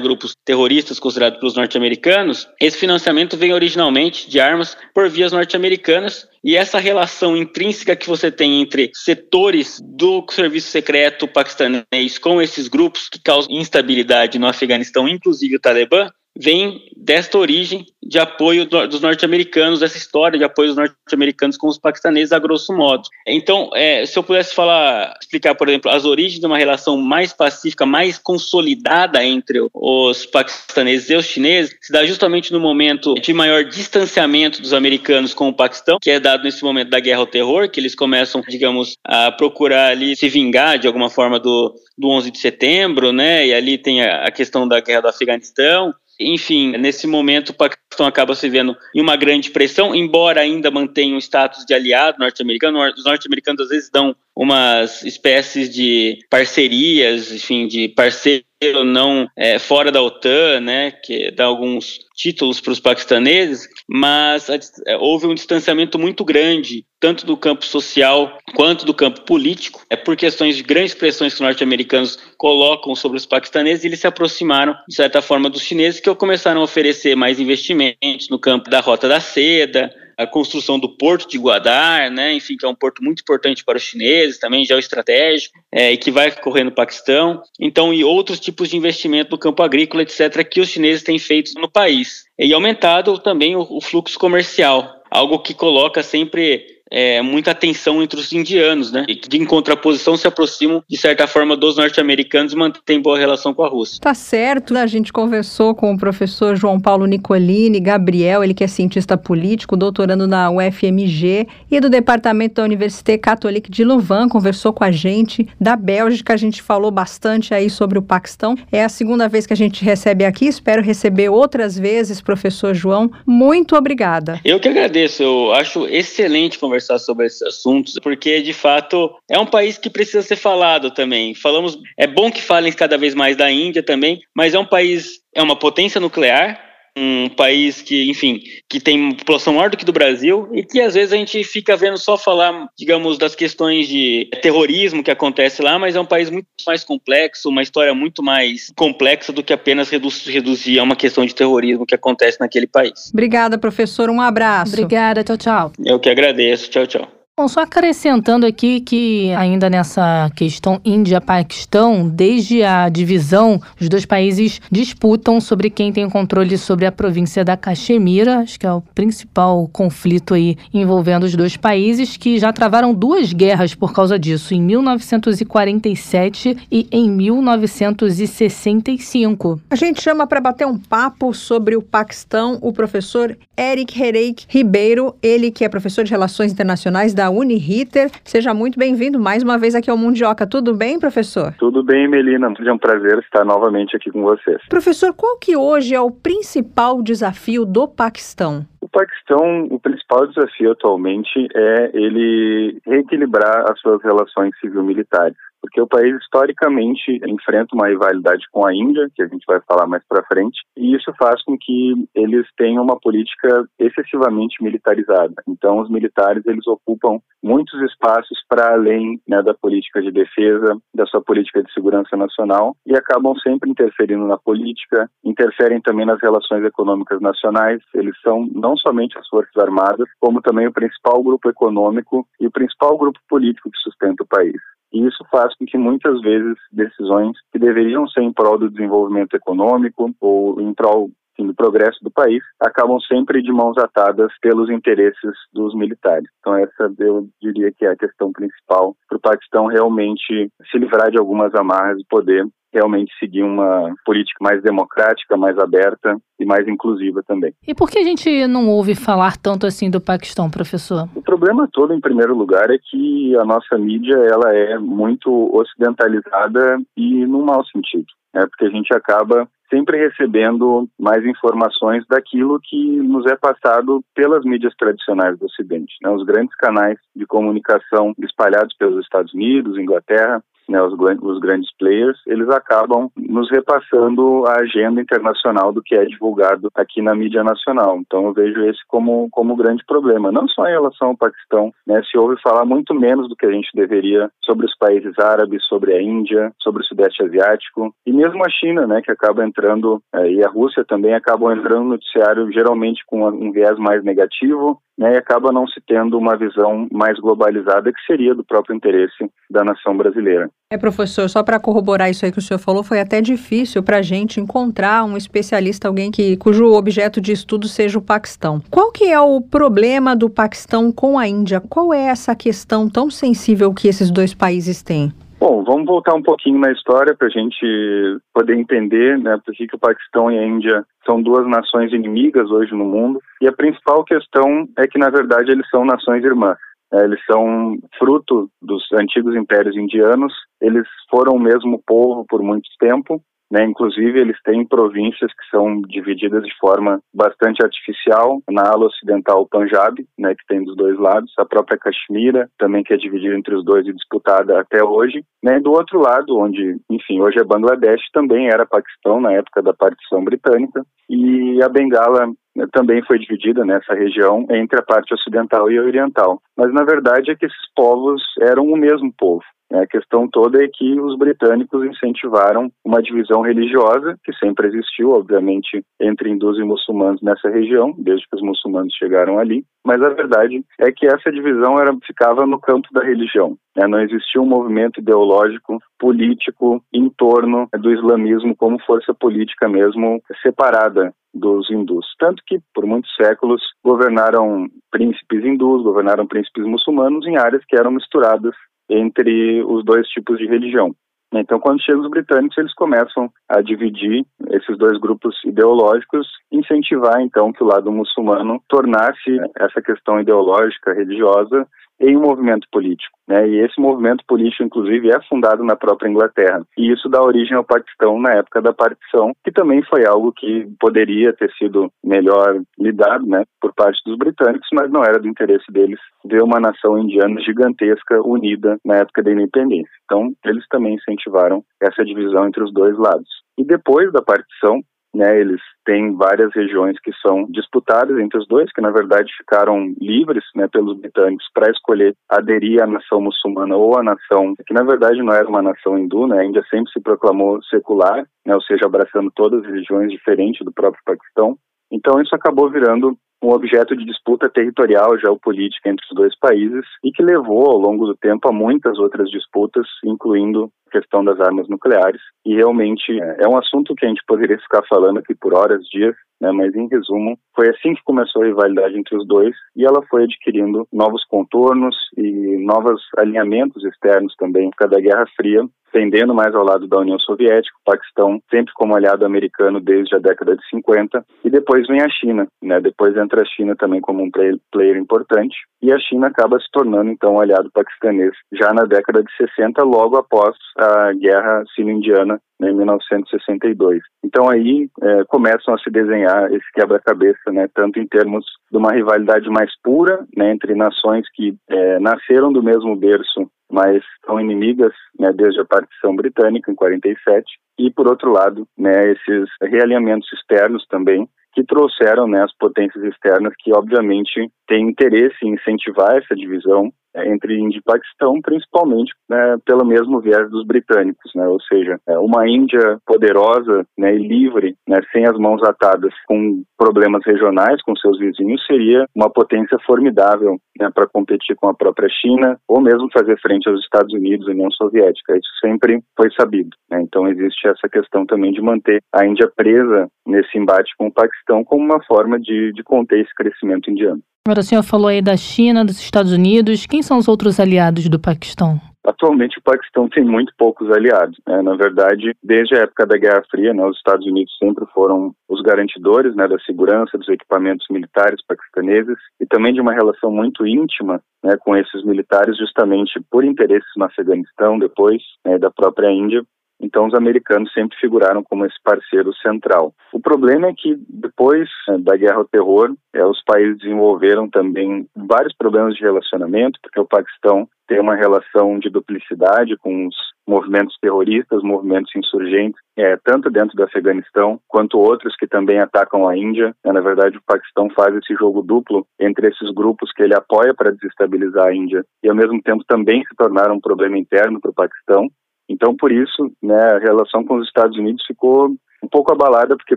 grupos terroristas considerados pelos norte-americanos. Esse financiamento vem originalmente de armas por vias norte-americanas e essa relação intrínseca que você tem entre setores do serviço secreto paquistanês com esses grupos que causam instabilidade no Afeganistão, inclusive o Talibã, vem desta origem de apoio dos norte-americanos, dessa história de apoio dos norte-americanos com os paquistaneses, a grosso modo. Então, é, se eu pudesse falar, explicar, por exemplo, as origens de uma relação mais pacífica, mais consolidada entre os paquistaneses e os chineses, se dá justamente no momento de maior distanciamento dos americanos com o Paquistão, que é dado nesse momento da guerra ao terror, que eles começam, digamos, a procurar ali se vingar de alguma forma do, do 11 de setembro, né? E ali tem a, a questão da guerra do Afeganistão, enfim, nesse momento o Paquistão acaba se vendo em uma grande pressão, embora ainda mantenha o status de aliado norte-americano. Os norte-americanos às vezes dão umas espécies de parcerias, enfim, de parceiro não é, fora da OTAN, né, que dá alguns títulos para os paquistaneses, mas é, houve um distanciamento muito grande, tanto do campo social quanto do campo político, é por questões de grandes pressões que os norte-americanos colocam sobre os paquistaneses, e eles se aproximaram, de certa forma, dos chineses, que começaram a oferecer mais investimentos no campo da Rota da Seda, a construção do porto de Guadar, né, enfim, que é um porto muito importante para os chineses, também geoestratégico, é, e que vai correr no Paquistão, então, e outros tipos de investimento no campo agrícola, etc., que os chineses têm feito no país. E aumentado também o, o fluxo comercial, algo que coloca sempre é, muita tensão entre os indianos, né? E que, em contraposição, se aproximam, de certa forma, dos norte-americanos e mantêm boa relação com a Rússia. Tá certo, né? A gente conversou com o professor João Paulo Nicolini Gabriel, ele que é cientista político, doutorando na UFMG e do Departamento da Université Catholique de Louvain, conversou com a gente. Da Bélgica, a gente falou bastante aí sobre o Paquistão. É a segunda vez que a gente recebe aqui, espero receber outras vezes, professor João. Muito obrigada. Eu que agradeço, eu acho excelente conversar sobre esses assuntos, porque de fato é um país que precisa ser falado também. Falamos, é bom que falem cada vez mais da Índia também, mas é um país, é uma potência nuclear, um país que, enfim, que tem população maior do que do Brasil e que às vezes a gente fica vendo só falar, digamos, das questões de terrorismo que acontece lá, mas é um país muito mais complexo, uma história muito mais complexa do que apenas reduzir a uma questão de terrorismo que acontece naquele país. Obrigada, professor. Um abraço. Obrigada. Tchau, tchau. Eu que agradeço. Tchau, tchau. Bom, só acrescentando aqui que, ainda nessa questão Índia-Paquistão, desde a divisão, os dois países disputam sobre quem tem controle sobre a província da Caxemira, acho que é o principal conflito aí envolvendo os dois países, que já travaram duas guerras por causa disso, em 1947 e em 1965. A gente chama para bater um papo sobre o Paquistão o professor Eric Hereik Ribeiro, ele que é professor de Relações Internacionais da da Uniriter. Seja muito bem-vindo mais uma vez aqui ao Mundioca. Tudo bem, professor? Tudo bem, Melina. É um prazer estar novamente aqui com vocês. Professor, qual que hoje é o principal desafio do Paquistão? O Paquistão, o principal desafio atualmente é ele reequilibrar as suas relações civil-militares porque o país historicamente enfrenta uma rivalidade com a Índia, que a gente vai falar mais para frente, e isso faz com que eles tenham uma política excessivamente militarizada. Então, os militares eles ocupam muitos espaços para além né, da política de defesa, da sua política de segurança nacional, e acabam sempre interferindo na política, interferem também nas relações econômicas nacionais. Eles são não somente as forças armadas, como também o principal grupo econômico e o principal grupo político que sustenta o país. E isso faz com que muitas vezes decisões que deveriam ser em prol do desenvolvimento econômico ou em prol enfim, do progresso do país acabam sempre de mãos atadas pelos interesses dos militares. Então essa eu diria que é a questão principal para o Paquistão realmente se livrar de algumas amarras e poder realmente seguir uma política mais democrática, mais aberta e mais inclusiva também. E por que a gente não ouve falar tanto assim do Paquistão, professor? O problema todo, em primeiro lugar, é que a nossa mídia ela é muito ocidentalizada e no mau sentido. É porque a gente acaba sempre recebendo mais informações daquilo que nos é passado pelas mídias tradicionais do Ocidente. Né? Os grandes canais de comunicação espalhados pelos Estados Unidos, Inglaterra, né, os, os, grandes players, eles acabam nos repassando a agenda internacional do que é divulgado aqui na mídia nacional. Então eu vejo esse como como grande problema, não só em relação ao Paquistão, né, se ouve falar muito menos do que a gente deveria sobre os países árabes, sobre a Índia, sobre o Sudeste Asiático e mesmo a China, né, que acaba entrando é, e a Rússia também acabam entrando no noticiário geralmente com um viés mais negativo, né, e acaba não se tendo uma visão mais globalizada que seria do próprio interesse da nação brasileira. É, professor, só para corroborar isso aí que o senhor falou, foi até difícil para a gente encontrar um especialista, alguém que cujo objeto de estudo seja o Paquistão. Qual que é o problema do Paquistão com a Índia? Qual é essa questão tão sensível que esses dois países têm? Bom, vamos voltar um pouquinho na história para a gente poder entender né, por que, que o Paquistão e a Índia são duas nações inimigas hoje no mundo. E a principal questão é que, na verdade, eles são nações irmãs. É, eles são fruto dos antigos impérios indianos, eles foram o mesmo povo por muito tempo, né? Inclusive, eles têm províncias que são divididas de forma bastante artificial. Na ala ocidental, o Punjab, né, que tem dos dois lados, a própria Caxemira, também que é dividida entre os dois e disputada até hoje. Né? Do outro lado, onde, enfim, hoje é Bangladesh, também era Paquistão na época da partição britânica. E a Bengala né, também foi dividida nessa região entre a parte ocidental e a oriental. Mas na verdade é que esses povos eram o mesmo povo. A questão toda é que os britânicos incentivaram uma divisão religiosa, que sempre existiu, obviamente, entre hindus e muçulmanos nessa região, desde que os muçulmanos chegaram ali. Mas a verdade é que essa divisão era, ficava no campo da religião. Né? Não existia um movimento ideológico, político, em torno do islamismo como força política mesmo separada dos hindus. Tanto que, por muitos séculos, governaram príncipes hindus, governaram príncipes muçulmanos em áreas que eram misturadas entre os dois tipos de religião. Então, quando chegam os britânicos, eles começam a dividir esses dois grupos ideológicos, incentivar então que o lado muçulmano tornasse essa questão ideológica, religiosa, em um movimento político. Né? E esse movimento político, inclusive, é fundado na própria Inglaterra. E isso dá origem ao Paquistão na época da partição, que também foi algo que poderia ter sido melhor lidado né, por parte dos britânicos, mas não era do interesse deles ver uma nação indiana gigantesca unida na época da independência. Então, eles também incentivaram essa divisão entre os dois lados. E depois da partição, né, eles têm várias regiões que são disputadas entre os dois, que na verdade ficaram livres né, pelos britânicos para escolher aderir à nação muçulmana ou à nação, que na verdade não era uma nação hindu, né, a Índia sempre se proclamou secular, né, ou seja, abraçando todas as religiões diferentes do próprio Paquistão. Então isso acabou virando um objeto de disputa territorial geopolítica entre os dois países e que levou ao longo do tempo a muitas outras disputas, incluindo a questão das armas nucleares. E realmente é, é um assunto que a gente poderia ficar falando aqui por horas, dias, né, mas em resumo, foi assim que começou a rivalidade entre os dois e ela foi adquirindo novos contornos e novos alinhamentos externos também cada Guerra Fria, pendendo mais ao lado da União Soviética, o Paquistão sempre como aliado americano desde a década de 50, e depois vem a China, né? Depois entra a China também como um player importante, e a China acaba se tornando então um aliado paquistanês já na década de 60, logo após a Guerra Sino-Indiana né, em 1962. Então aí é, começam a se desenhar esse quebra-cabeça, né, tanto em termos de uma rivalidade mais pura né, entre nações que é, nasceram do mesmo berço, mas são inimigas né, desde a partição britânica em 47, e por outro lado, né, esses realinhamentos externos também que trouxeram né, as potências externas que obviamente têm interesse em incentivar essa divisão entre Índia e Paquistão, principalmente né, pelo mesmo viés dos britânicos, né, ou seja, é, uma Índia poderosa né, e livre, né, sem as mãos atadas, com problemas regionais com seus vizinhos, seria uma potência formidável né, para competir com a própria China ou mesmo fazer frente aos Estados Unidos e União Soviética. Isso sempre foi sabido. Né, então existe essa questão também de manter a Índia presa nesse embate com o Paquistão como uma forma de, de conter esse crescimento indiano. Agora, o senhor falou aí da China, dos Estados Unidos. Quem são os outros aliados do Paquistão? Atualmente, o Paquistão tem muito poucos aliados. Né? Na verdade, desde a época da Guerra Fria, né, os Estados Unidos sempre foram os garantidores né, da segurança dos equipamentos militares paquistaneses e também de uma relação muito íntima né, com esses militares, justamente por interesses no Afeganistão, depois né, da própria Índia. Então, os americanos sempre figuraram como esse parceiro central. O problema é que, depois né, da guerra ao terror, é, os países desenvolveram também vários problemas de relacionamento, porque o Paquistão tem uma relação de duplicidade com os movimentos terroristas, movimentos insurgentes, é, tanto dentro do Afeganistão quanto outros que também atacam a Índia. É, na verdade, o Paquistão faz esse jogo duplo entre esses grupos que ele apoia para desestabilizar a Índia e, ao mesmo tempo, também se tornaram um problema interno para o Paquistão. Então, por isso, né, a relação com os Estados Unidos ficou um pouco abalada, porque,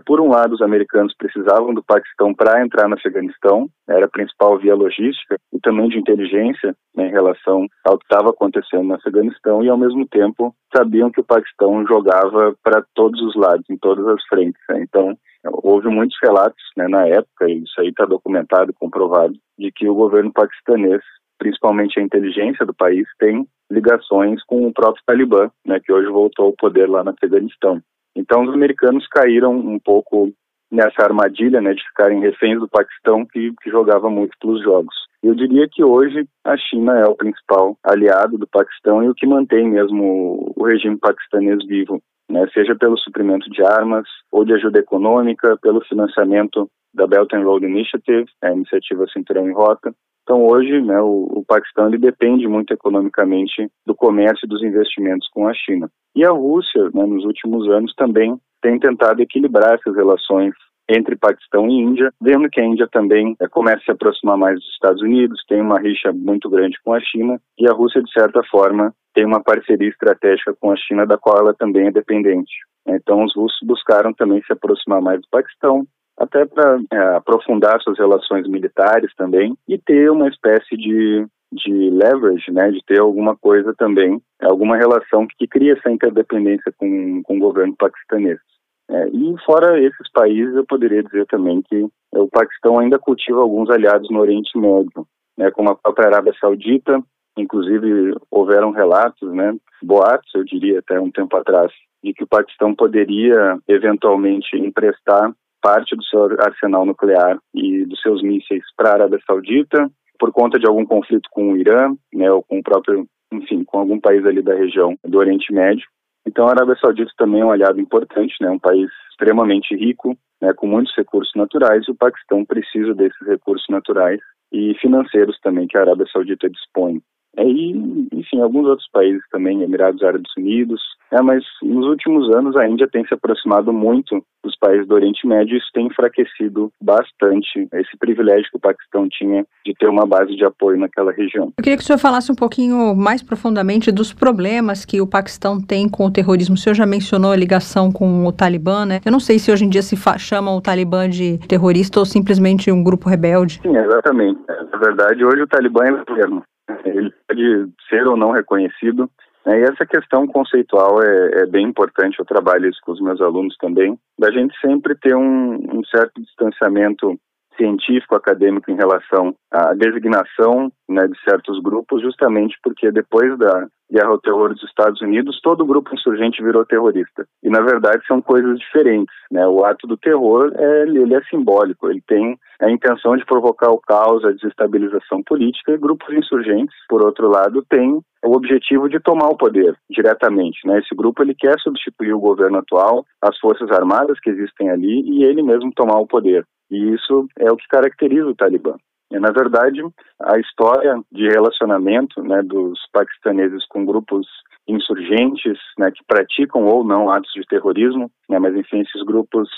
por um lado, os americanos precisavam do Paquistão para entrar no Afeganistão, era a principal via logística e também de inteligência né, em relação ao que estava acontecendo no Afeganistão, e, ao mesmo tempo, sabiam que o Paquistão jogava para todos os lados, em todas as frentes. Né? Então, houve muitos relatos né, na época, e isso aí está documentado comprovado, de que o governo paquistanês principalmente a inteligência do país, tem ligações com o próprio Talibã, né, que hoje voltou ao poder lá no Afeganistão. Então, os americanos caíram um pouco nessa armadilha né, de ficarem reféns do Paquistão, que, que jogava múltiplos jogos. Eu diria que hoje a China é o principal aliado do Paquistão e o que mantém mesmo o regime paquistanês vivo, né, seja pelo suprimento de armas ou de ajuda econômica, pelo financiamento da Belt and Road Initiative, a iniciativa Cinturão em Rota, então, hoje, né, o, o Paquistão depende muito economicamente do comércio e dos investimentos com a China. E a Rússia, né, nos últimos anos, também tem tentado equilibrar essas relações entre Paquistão e Índia, vendo que a Índia também é, começa a se aproximar mais dos Estados Unidos, tem uma rixa muito grande com a China, e a Rússia, de certa forma, tem uma parceria estratégica com a China, da qual ela também é dependente. Então, os russos buscaram também se aproximar mais do Paquistão, até para é, aprofundar suas relações militares também e ter uma espécie de, de leverage, né, de ter alguma coisa também, alguma relação que, que cria essa interdependência com, com o governo paquistanês. É, e fora esses países, eu poderia dizer também que o Paquistão ainda cultiva alguns aliados no Oriente Médio, né, como a própria Arábia Saudita, inclusive houveram relatos, né, boatos, eu diria até um tempo atrás, de que o Paquistão poderia eventualmente emprestar parte do seu arsenal nuclear e dos seus mísseis para a Arábia Saudita por conta de algum conflito com o Irã, né, ou com o próprio, enfim, com algum país ali da região do Oriente Médio. Então a Arábia Saudita também é um aliado importante, né, um país extremamente rico, né, com muitos recursos naturais, e o Paquistão precisa desses recursos naturais e financeiros também que a Arábia Saudita dispõe. E, enfim, alguns outros países também, Emirados Árabes Unidos, é, mas nos últimos anos a Índia tem se aproximado muito dos países do Oriente Médio e isso tem enfraquecido bastante esse privilégio que o Paquistão tinha de ter uma base de apoio naquela região. Eu queria que o senhor falasse um pouquinho mais profundamente dos problemas que o Paquistão tem com o terrorismo. O senhor já mencionou a ligação com o Talibã, né? Eu não sei se hoje em dia se chama o Talibã de terrorista ou simplesmente um grupo rebelde. Sim, exatamente. Na verdade, hoje o Talibã é governo. Ele pode ser ou não reconhecido, é, e essa questão conceitual é, é, bem importante, eu trabalho isso com os meus alunos também, da gente sempre ter um, um certo distanciamento científico, acadêmico em relação à designação né, de certos grupos, justamente porque depois da guerra ao terror dos Estados Unidos, todo grupo insurgente virou terrorista. E na verdade são coisas diferentes. Né? O ato do terror é, ele é simbólico, ele tem a intenção de provocar o caos, a desestabilização política, e grupos insurgentes, por outro lado, têm o objetivo de tomar o poder diretamente. Né? Esse grupo ele quer substituir o governo atual, as forças armadas que existem ali e ele mesmo tomar o poder. E isso é o que caracteriza o Talibã. E, na verdade, a história de relacionamento né, dos paquistaneses com grupos insurgentes né, que praticam ou não atos de terrorismo, né, mas enfim, esses grupos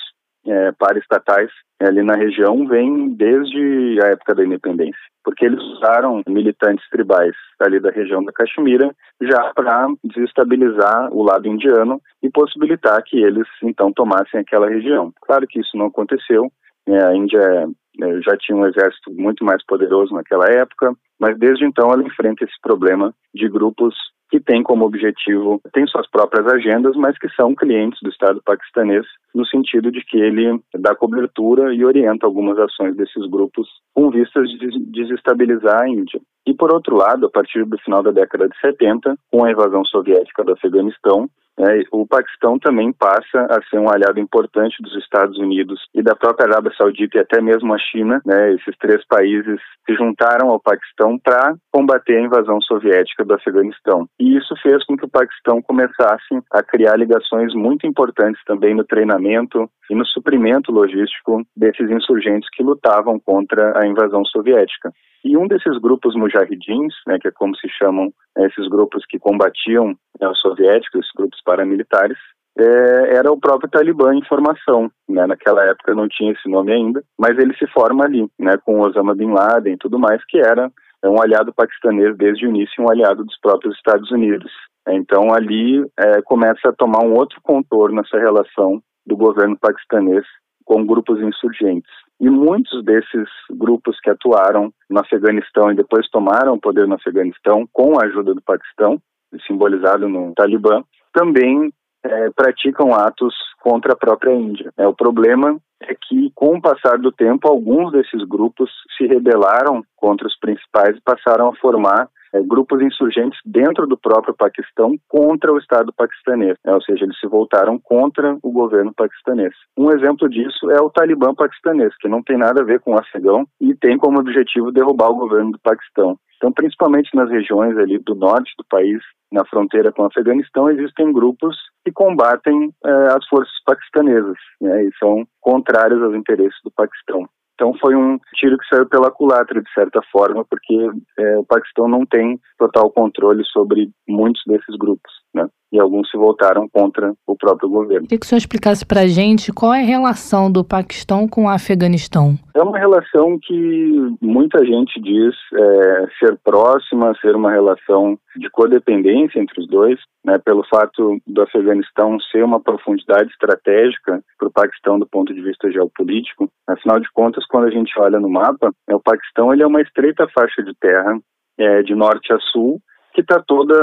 é, paraestatais ali na região vem desde a época da independência, porque eles usaram militantes tribais ali da região da Caxemira já para desestabilizar o lado indiano e possibilitar que eles então tomassem aquela região. Claro que isso não aconteceu, a Índia é, já tinha um exército muito mais poderoso naquela época, mas desde então ela enfrenta esse problema de grupos que têm como objetivo, têm suas próprias agendas, mas que são clientes do Estado paquistanês, no sentido de que ele dá cobertura e orienta algumas ações desses grupos com vistas de desestabilizar a Índia. E, por outro lado, a partir do final da década de 70, com a invasão soviética do Afeganistão, é, o Paquistão também passa a ser um aliado importante dos Estados Unidos e da própria Arábia Saudita e até mesmo a China. Né, esses três países se juntaram ao Paquistão para combater a invasão soviética do Afeganistão. E isso fez com que o Paquistão começasse a criar ligações muito importantes também no treinamento e no suprimento logístico desses insurgentes que lutavam contra a invasão soviética. E um desses grupos mujahidins, né, que é como se chamam né, esses grupos que combatiam né, os soviéticos, esses grupos paramilitares, é, era o próprio Talibã em formação. Né? Naquela época não tinha esse nome ainda, mas ele se forma ali, né, com Osama Bin Laden e tudo mais, que era é um aliado paquistanês desde o início, um aliado dos próprios Estados Unidos. Então ali é, começa a tomar um outro contorno essa relação do governo paquistanês com grupos insurgentes. E muitos desses grupos que atuaram no Afeganistão e depois tomaram o poder no Afeganistão com a ajuda do Paquistão, simbolizado no Talibã, também é, praticam atos contra a própria Índia. É, o problema é que, com o passar do tempo, alguns desses grupos se rebelaram contra os principais e passaram a formar grupos insurgentes dentro do próprio Paquistão contra o Estado paquistanês, né? ou seja, eles se voltaram contra o governo paquistanês. Um exemplo disso é o Talibã paquistanês, que não tem nada a ver com o afegão e tem como objetivo derrubar o governo do Paquistão. Então, principalmente nas regiões ali do norte do país, na fronteira com o Afeganistão, existem grupos que combatem eh, as forças paquistanesas né, e são contrários aos interesses do Paquistão. Então foi um tiro que saiu pela culatra, de certa forma, porque é, o Paquistão não tem total controle sobre muitos desses grupos, né? E alguns se voltaram contra o próprio governo. Queria que o senhor explicasse para a gente qual é a relação do Paquistão com o Afeganistão. É uma relação que muita gente diz é, ser próxima, ser uma relação de codependência entre os dois, né, pelo fato do Afeganistão ser uma profundidade estratégica para o Paquistão do ponto de vista geopolítico. Afinal de contas, quando a gente olha no mapa, é, o Paquistão ele é uma estreita faixa de terra é, de norte a sul que está toda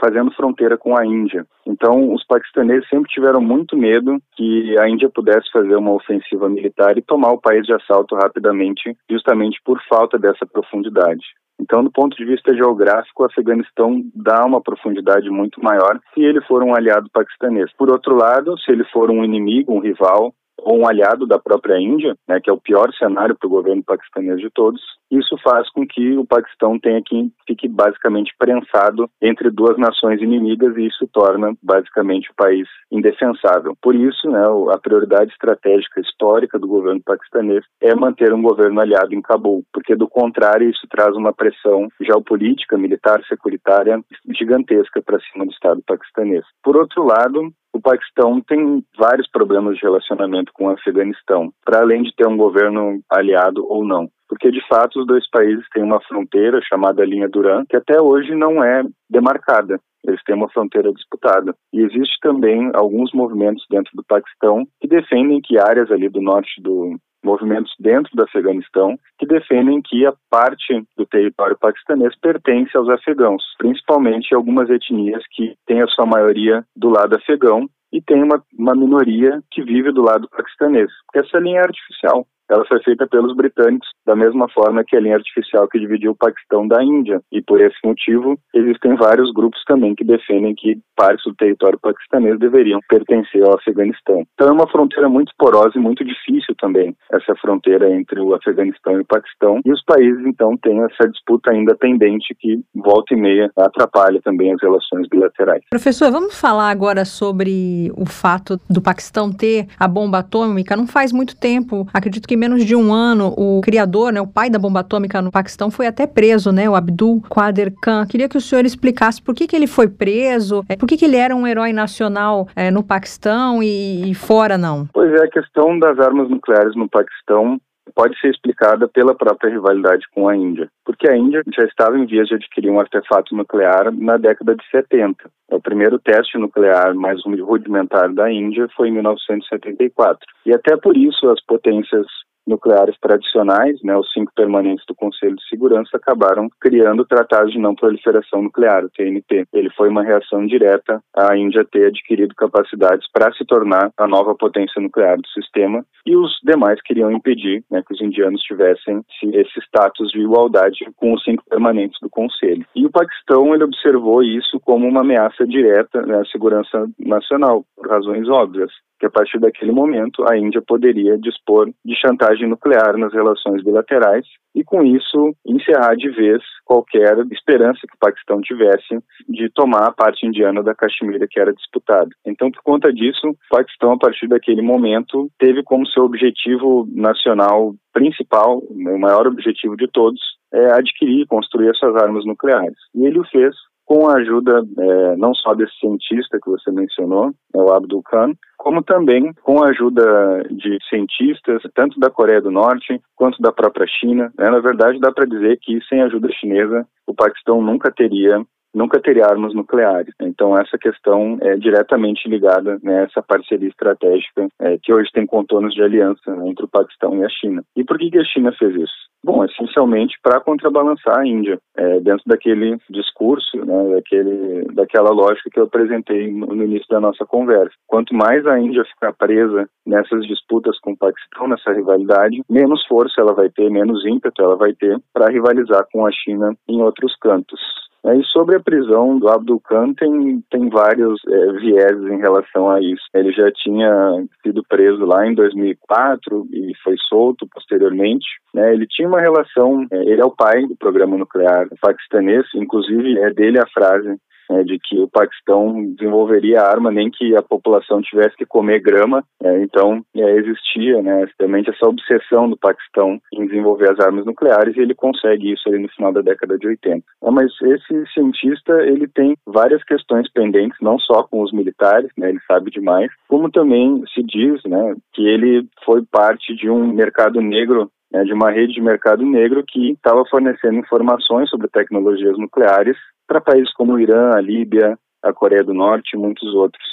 fazendo fronteira com a Índia. Então, os paquistaneses sempre tiveram muito medo que a Índia pudesse fazer uma ofensiva militar e tomar o país de assalto rapidamente, justamente por falta dessa profundidade. Então, do ponto de vista geográfico, o Afeganistão dá uma profundidade muito maior se ele for um aliado paquistanês. Por outro lado, se ele for um inimigo, um rival, ou um aliado da própria Índia, né, que é o pior cenário para o governo paquistanês de todos, isso faz com que o Paquistão tenha que fique basicamente prensado entre duas nações inimigas e isso torna basicamente o país indefensável. Por isso, né, a prioridade estratégica histórica do governo paquistanês é manter um governo aliado em Cabul, porque do contrário isso traz uma pressão geopolítica, militar, securitária gigantesca para cima do Estado paquistanês. Por outro lado, o Paquistão tem vários problemas de relacionamento com o Afeganistão, para além de ter um governo aliado ou não. Porque, de fato, os dois países têm uma fronteira chamada Linha Duran, que até hoje não é demarcada. Eles têm uma fronteira disputada. E existe também alguns movimentos dentro do Paquistão que defendem que áreas ali do norte do, movimentos dentro do Afeganistão que defendem que a parte do território paquistanês pertence aos afegãos, principalmente algumas etnias que têm a sua maioria do lado afegão e tem uma, uma minoria que vive do lado paquistanês. Essa linha é artificial ela foi feita pelos britânicos, da mesma forma que a linha artificial que dividiu o Paquistão da Índia. E por esse motivo, existem vários grupos também que defendem que partes do território paquistanês deveriam pertencer ao Afeganistão. Então é uma fronteira muito porosa e muito difícil também, essa fronteira entre o Afeganistão e o Paquistão. E os países, então, têm essa disputa ainda pendente que, volta e meia, atrapalha também as relações bilaterais. Professor, vamos falar agora sobre o fato do Paquistão ter a bomba atômica. Não faz muito tempo, acredito que em menos de um ano, o criador, né, o pai da bomba atômica no Paquistão, foi até preso, né, o Abdul Qadir Khan. Queria que o senhor explicasse por que, que ele foi preso, é, por que, que ele era um herói nacional é, no Paquistão e, e fora não. Pois é, a questão das armas nucleares no Paquistão pode ser explicada pela própria rivalidade com a Índia, porque a Índia já estava em vias de adquirir um artefato nuclear na década de 70. O primeiro teste nuclear mais rudimentar da Índia foi em 1974. E até por isso as potências nucleares tradicionais, né, os cinco permanentes do Conselho de Segurança, acabaram criando o Tratado de Não Proliferação Nuclear, o TNP. Ele foi uma reação direta à Índia ter adquirido capacidades para se tornar a nova potência nuclear do sistema e os demais queriam impedir né, que os indianos tivessem esse status de igualdade com os cinco permanentes do Conselho. E o Paquistão ele observou isso como uma ameaça direta né, à segurança nacional, por razões óbvias que a partir daquele momento a Índia poderia dispor de chantagem nuclear nas relações bilaterais e, com isso, encerrar de vez qualquer esperança que o Paquistão tivesse de tomar a parte indiana da Caxemira que era disputada. Então, por conta disso, o Paquistão, a partir daquele momento, teve como seu objetivo nacional principal, o maior objetivo de todos, é adquirir e construir essas armas nucleares. E ele o fez com a ajuda é, não só desse cientista que você mencionou, é o Abdul Khan, como também com a ajuda de cientistas, tanto da Coreia do Norte quanto da própria China. Né? Na verdade, dá para dizer que sem a ajuda chinesa, o Paquistão nunca teria nunca teria armas nucleares. Então essa questão é diretamente ligada né, essa parceria estratégica é, que hoje tem contornos de aliança né, entre o Paquistão e a China. E por que, que a China fez isso? Bom, essencialmente para contrabalançar a Índia, é, dentro daquele discurso, né, daquele, daquela lógica que eu apresentei no, no, início da nossa conversa. Quanto mais a Índia ficar presa nessas disputas com o Paquistão, nessa rivalidade, menos força ela vai ter, menos ímpeto ela vai ter para rivalizar com a China em outros cantos. E sobre a prisão do Abdul Khan, tem, tem vários é, vieses em relação a isso. Ele já tinha sido preso lá em 2004 e foi solto posteriormente. Né? Ele tinha uma relação, é, ele é o pai do programa nuclear paquistanês, inclusive é dele a frase né, de que o Paquistão desenvolveria arma nem que a população tivesse que comer grama. É, então, é, existia né, realmente essa obsessão do Paquistão em desenvolver as armas nucleares e ele consegue isso ali no final da década de 80. É, mas esse cientista, ele tem várias questões pendentes, não só com os militares, né, ele sabe demais, como também se diz né, que ele foi parte de um mercado negro né, de uma rede de mercado negro que estava fornecendo informações sobre tecnologias nucleares para países como o Irã, a Líbia, a Coreia do Norte e muitos outros.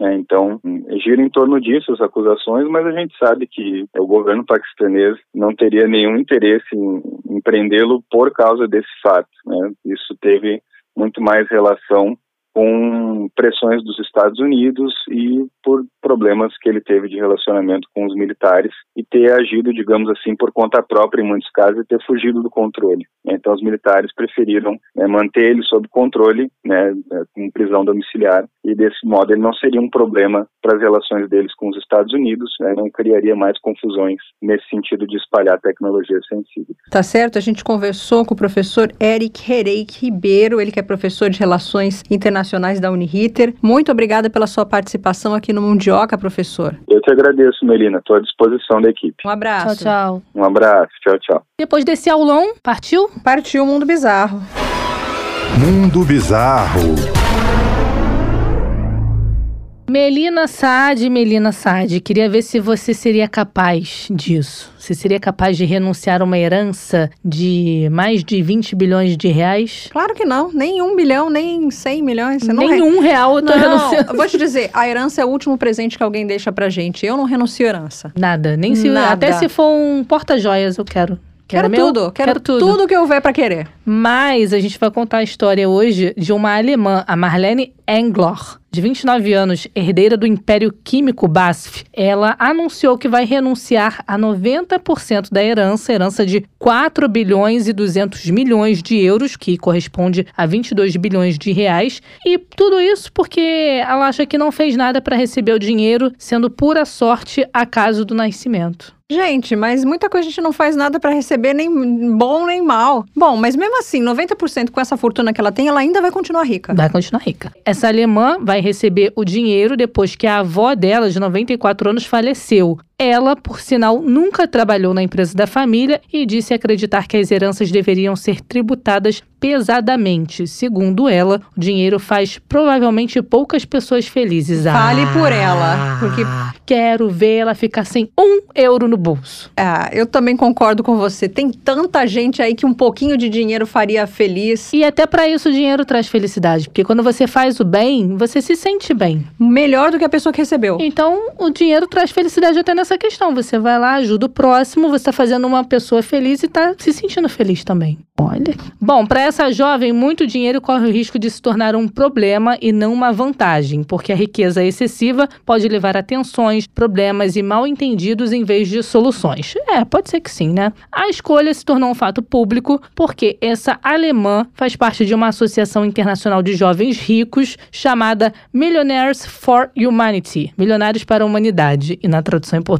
É, então, gira em torno disso as acusações, mas a gente sabe que o governo paquistanês não teria nenhum interesse em, em prendê-lo por causa desse fato. Né? Isso teve muito mais relação com pressões dos Estados Unidos e por problemas que ele teve de relacionamento com os militares e ter agido, digamos assim, por conta própria em muitos casos e ter fugido do controle. Então os militares preferiram né, manter ele sob controle, né, com prisão domiciliar e desse modo ele não seria um problema para as relações deles com os Estados Unidos, né, não criaria mais confusões nesse sentido de espalhar tecnologias sensíveis. Tá certo, a gente conversou com o professor Eric Hereik Ribeiro, ele que é professor de Relações Internacionais da Uniriter. Muito obrigada pela sua participação aqui no Mundioca, professor. Eu te agradeço, Melina, estou à disposição da equipe. Um abraço. Tchau, tchau. Um abraço, tchau, tchau. Depois desse aulão, partiu? Partiu o Mundo Bizarro. Mundo Bizarro. Melina Saad, Melina Saad, queria ver se você seria capaz disso. Você seria capaz de renunciar a uma herança de mais de 20 bilhões de reais? Claro que não, nem um bilhão, nem 100 milhões. Você Nem re- um real eu tô Não, renunciando. eu vou te dizer, a herança é o último presente que alguém deixa pra gente. Eu não renuncio à herança. Nada, nem se Nada. até se for um porta-joias eu quero. Quero, meu? tudo, quero, tudo. tudo que eu ver pra querer. Mas a gente vai contar a história hoje de uma alemã, a Marlene Englor, de 29 anos, herdeira do Império Químico BASF. Ela anunciou que vai renunciar a 90% da herança, herança de 4 bilhões e 200 milhões de euros, que corresponde a 22 bilhões de reais. E tudo isso porque ela acha que não fez nada para receber o dinheiro, sendo pura sorte acaso do nascimento. Gente, mas muita coisa a gente não faz nada pra receber, nem bom nem mal. Bom, mas mesmo assim, 90% com essa fortuna que ela tem, ela ainda vai continuar rica. Vai continuar rica. Essa alemã vai receber o dinheiro depois que a avó dela, de 94 anos, faleceu. Ela, por sinal, nunca trabalhou na empresa da família e disse acreditar que as heranças deveriam ser tributadas pesadamente. Segundo ela, o dinheiro faz provavelmente poucas pessoas felizes. Fale Ah, por ela, porque- Quero ver ela ficar sem um euro no bolso. Ah, eu também concordo com você. Tem tanta gente aí que um pouquinho de dinheiro faria feliz. E até para isso o dinheiro traz felicidade, porque quando você faz o bem, você se sente bem. Melhor do que a pessoa que recebeu. Então, o dinheiro traz felicidade até nessa questão. Você vai lá, ajuda o próximo, você está fazendo uma pessoa feliz e está se sentindo feliz também. Olha. Bom, para essa jovem, muito dinheiro corre o risco de se tornar um problema e não uma vantagem, porque a riqueza excessiva pode levar a tensões, problemas e mal entendidos em vez de soluções. É, pode ser que sim, né? A escolha se tornou um fato público porque essa alemã faz parte de uma associação internacional de jovens ricos chamada Millionaires for Humanity Milionários para a Humanidade, e na tradução em português,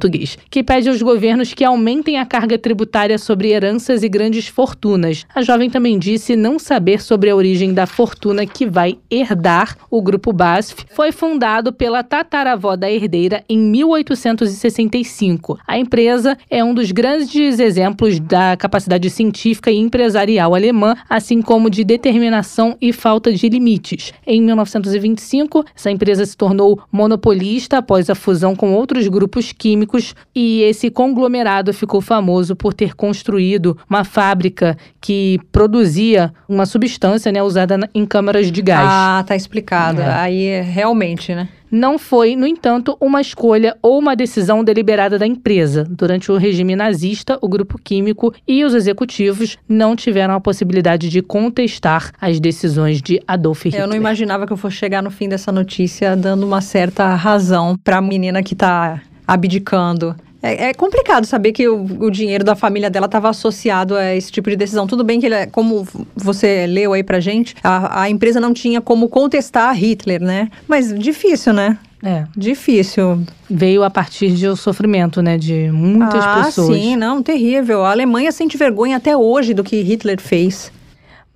que pede aos governos que aumentem a carga tributária sobre heranças e grandes fortunas. A jovem também disse não saber sobre a origem da fortuna que vai herdar o grupo BASF. Foi fundado pela tataravó da herdeira em 1865. A empresa é um dos grandes exemplos da capacidade científica e empresarial alemã, assim como de determinação e falta de limites. Em 1925, essa empresa se tornou monopolista após a fusão com outros grupos químicos e esse conglomerado ficou famoso por ter construído uma fábrica que produzia uma substância né, usada em câmaras de gás. Ah, tá explicado. É. Aí realmente, né? Não foi, no entanto, uma escolha ou uma decisão deliberada da empresa. Durante o regime nazista, o grupo químico e os executivos não tiveram a possibilidade de contestar as decisões de Adolf Hitler. Eu não imaginava que eu fosse chegar no fim dessa notícia dando uma certa razão pra menina que tá abdicando. É, é complicado saber que o, o dinheiro da família dela estava associado a esse tipo de decisão. Tudo bem que, ele, é- como você leu aí pra gente, a, a empresa não tinha como contestar Hitler, né? Mas difícil, né? É, Difícil. veio a partir de um sofrimento, né, de muitas ah, pessoas. sim, não, terrível. A Alemanha sente vergonha até hoje do que Hitler fez.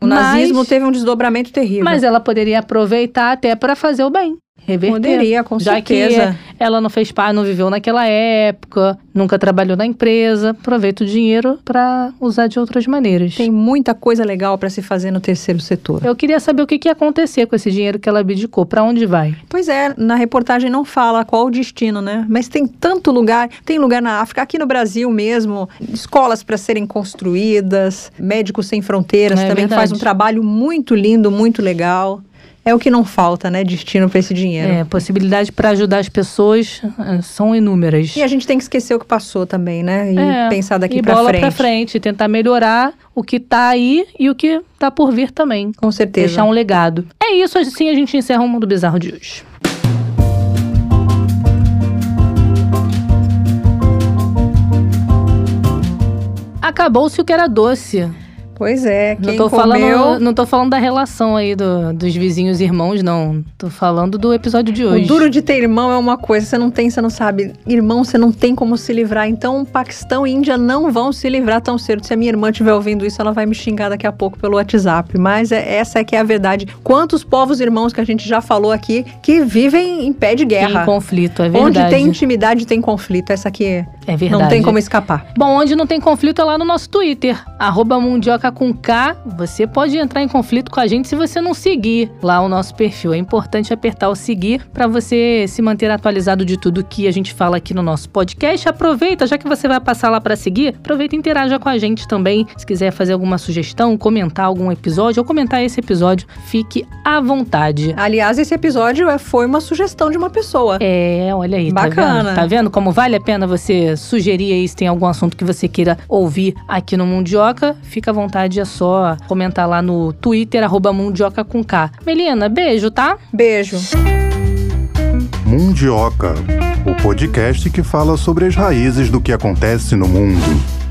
O Mas- nazismo teve um desdobramento terrível. Mas ela poderia aproveitar até para fazer o bem. Reverter. Poderia, com Já certeza. que ela não fez parte, não viveu naquela época, nunca trabalhou na empresa, aproveita o dinheiro para usar de outras maneiras. Tem muita coisa legal para se fazer no terceiro setor. Eu queria saber o que, que ia acontecer com esse dinheiro que ela abdicou, para onde vai? Pois é, na reportagem não fala qual o destino, né? Mas tem tanto lugar, tem lugar na África, aqui no Brasil mesmo, escolas para serem construídas, Médicos Sem Fronteiras É também faz um trabalho muito lindo, muito legal. É o que não falta, né? Destino para esse dinheiro. É, possibilidade para ajudar as pessoas eh, são inúmeras. E a gente tem que esquecer o que passou também, né? E É, pensar daqui e para bola frente. pra frente, tentar melhorar o que tá aí e o que tá por vir também. Com certeza. Deixar um legado. É isso, assim a gente encerra o Mundo Bizarro de hoje. Acabou-se o que era doce. Pois é, Não quem tô, comeu... falando, não tô falando da relação aí do- dos vizinhos irmãos, não. Tô falando do episódio de O hoje. duro de ter irmão é uma coisa, você não tem, você não sabe. Irmão, você não tem como se livrar. Então, Paquistão e Índia não vão se livrar tão cedo. Se a minha irmã estiver ouvindo isso, ela vai me xingar daqui a pouco pelo WhatsApp. Mas é- essa é que é a verdade. Quantos povos irmãos que a gente já falou aqui que vivem em pé de guerra? conflito, é Onde verdade. tem intimidade, tem conflito. Essa aqui É verdade. não tem como escapar. Bom, onde não tem conflito é lá no nosso Twitter, arroba Mundioca com K. Você pode entrar em conflito com a gente se você não seguir lá o nosso perfil. É importante apertar o seguir para você se manter atualizado de tudo que a gente fala aqui no nosso podcast. Aproveita, já que você vai passar lá para seguir, aproveita e interaja com a gente também. Se quiser fazer alguma sugestão, comentar algum episódio ou comentar esse episódio, fique à vontade. Aliás, esse episódio é- foi uma sugestão de uma pessoa. É, olha aí, tá Bacana. vendo? Tá vendo como vale a pena você sugerir aí se tem algum assunto que você queira ouvir aqui no Mundioca? Fica à vontade, é só comentar lá no Twitter, arroba Mundioca com K. Melina, beijo, tá? Beijo. Mundioca, o podcast que fala sobre as raízes do que acontece no mundo.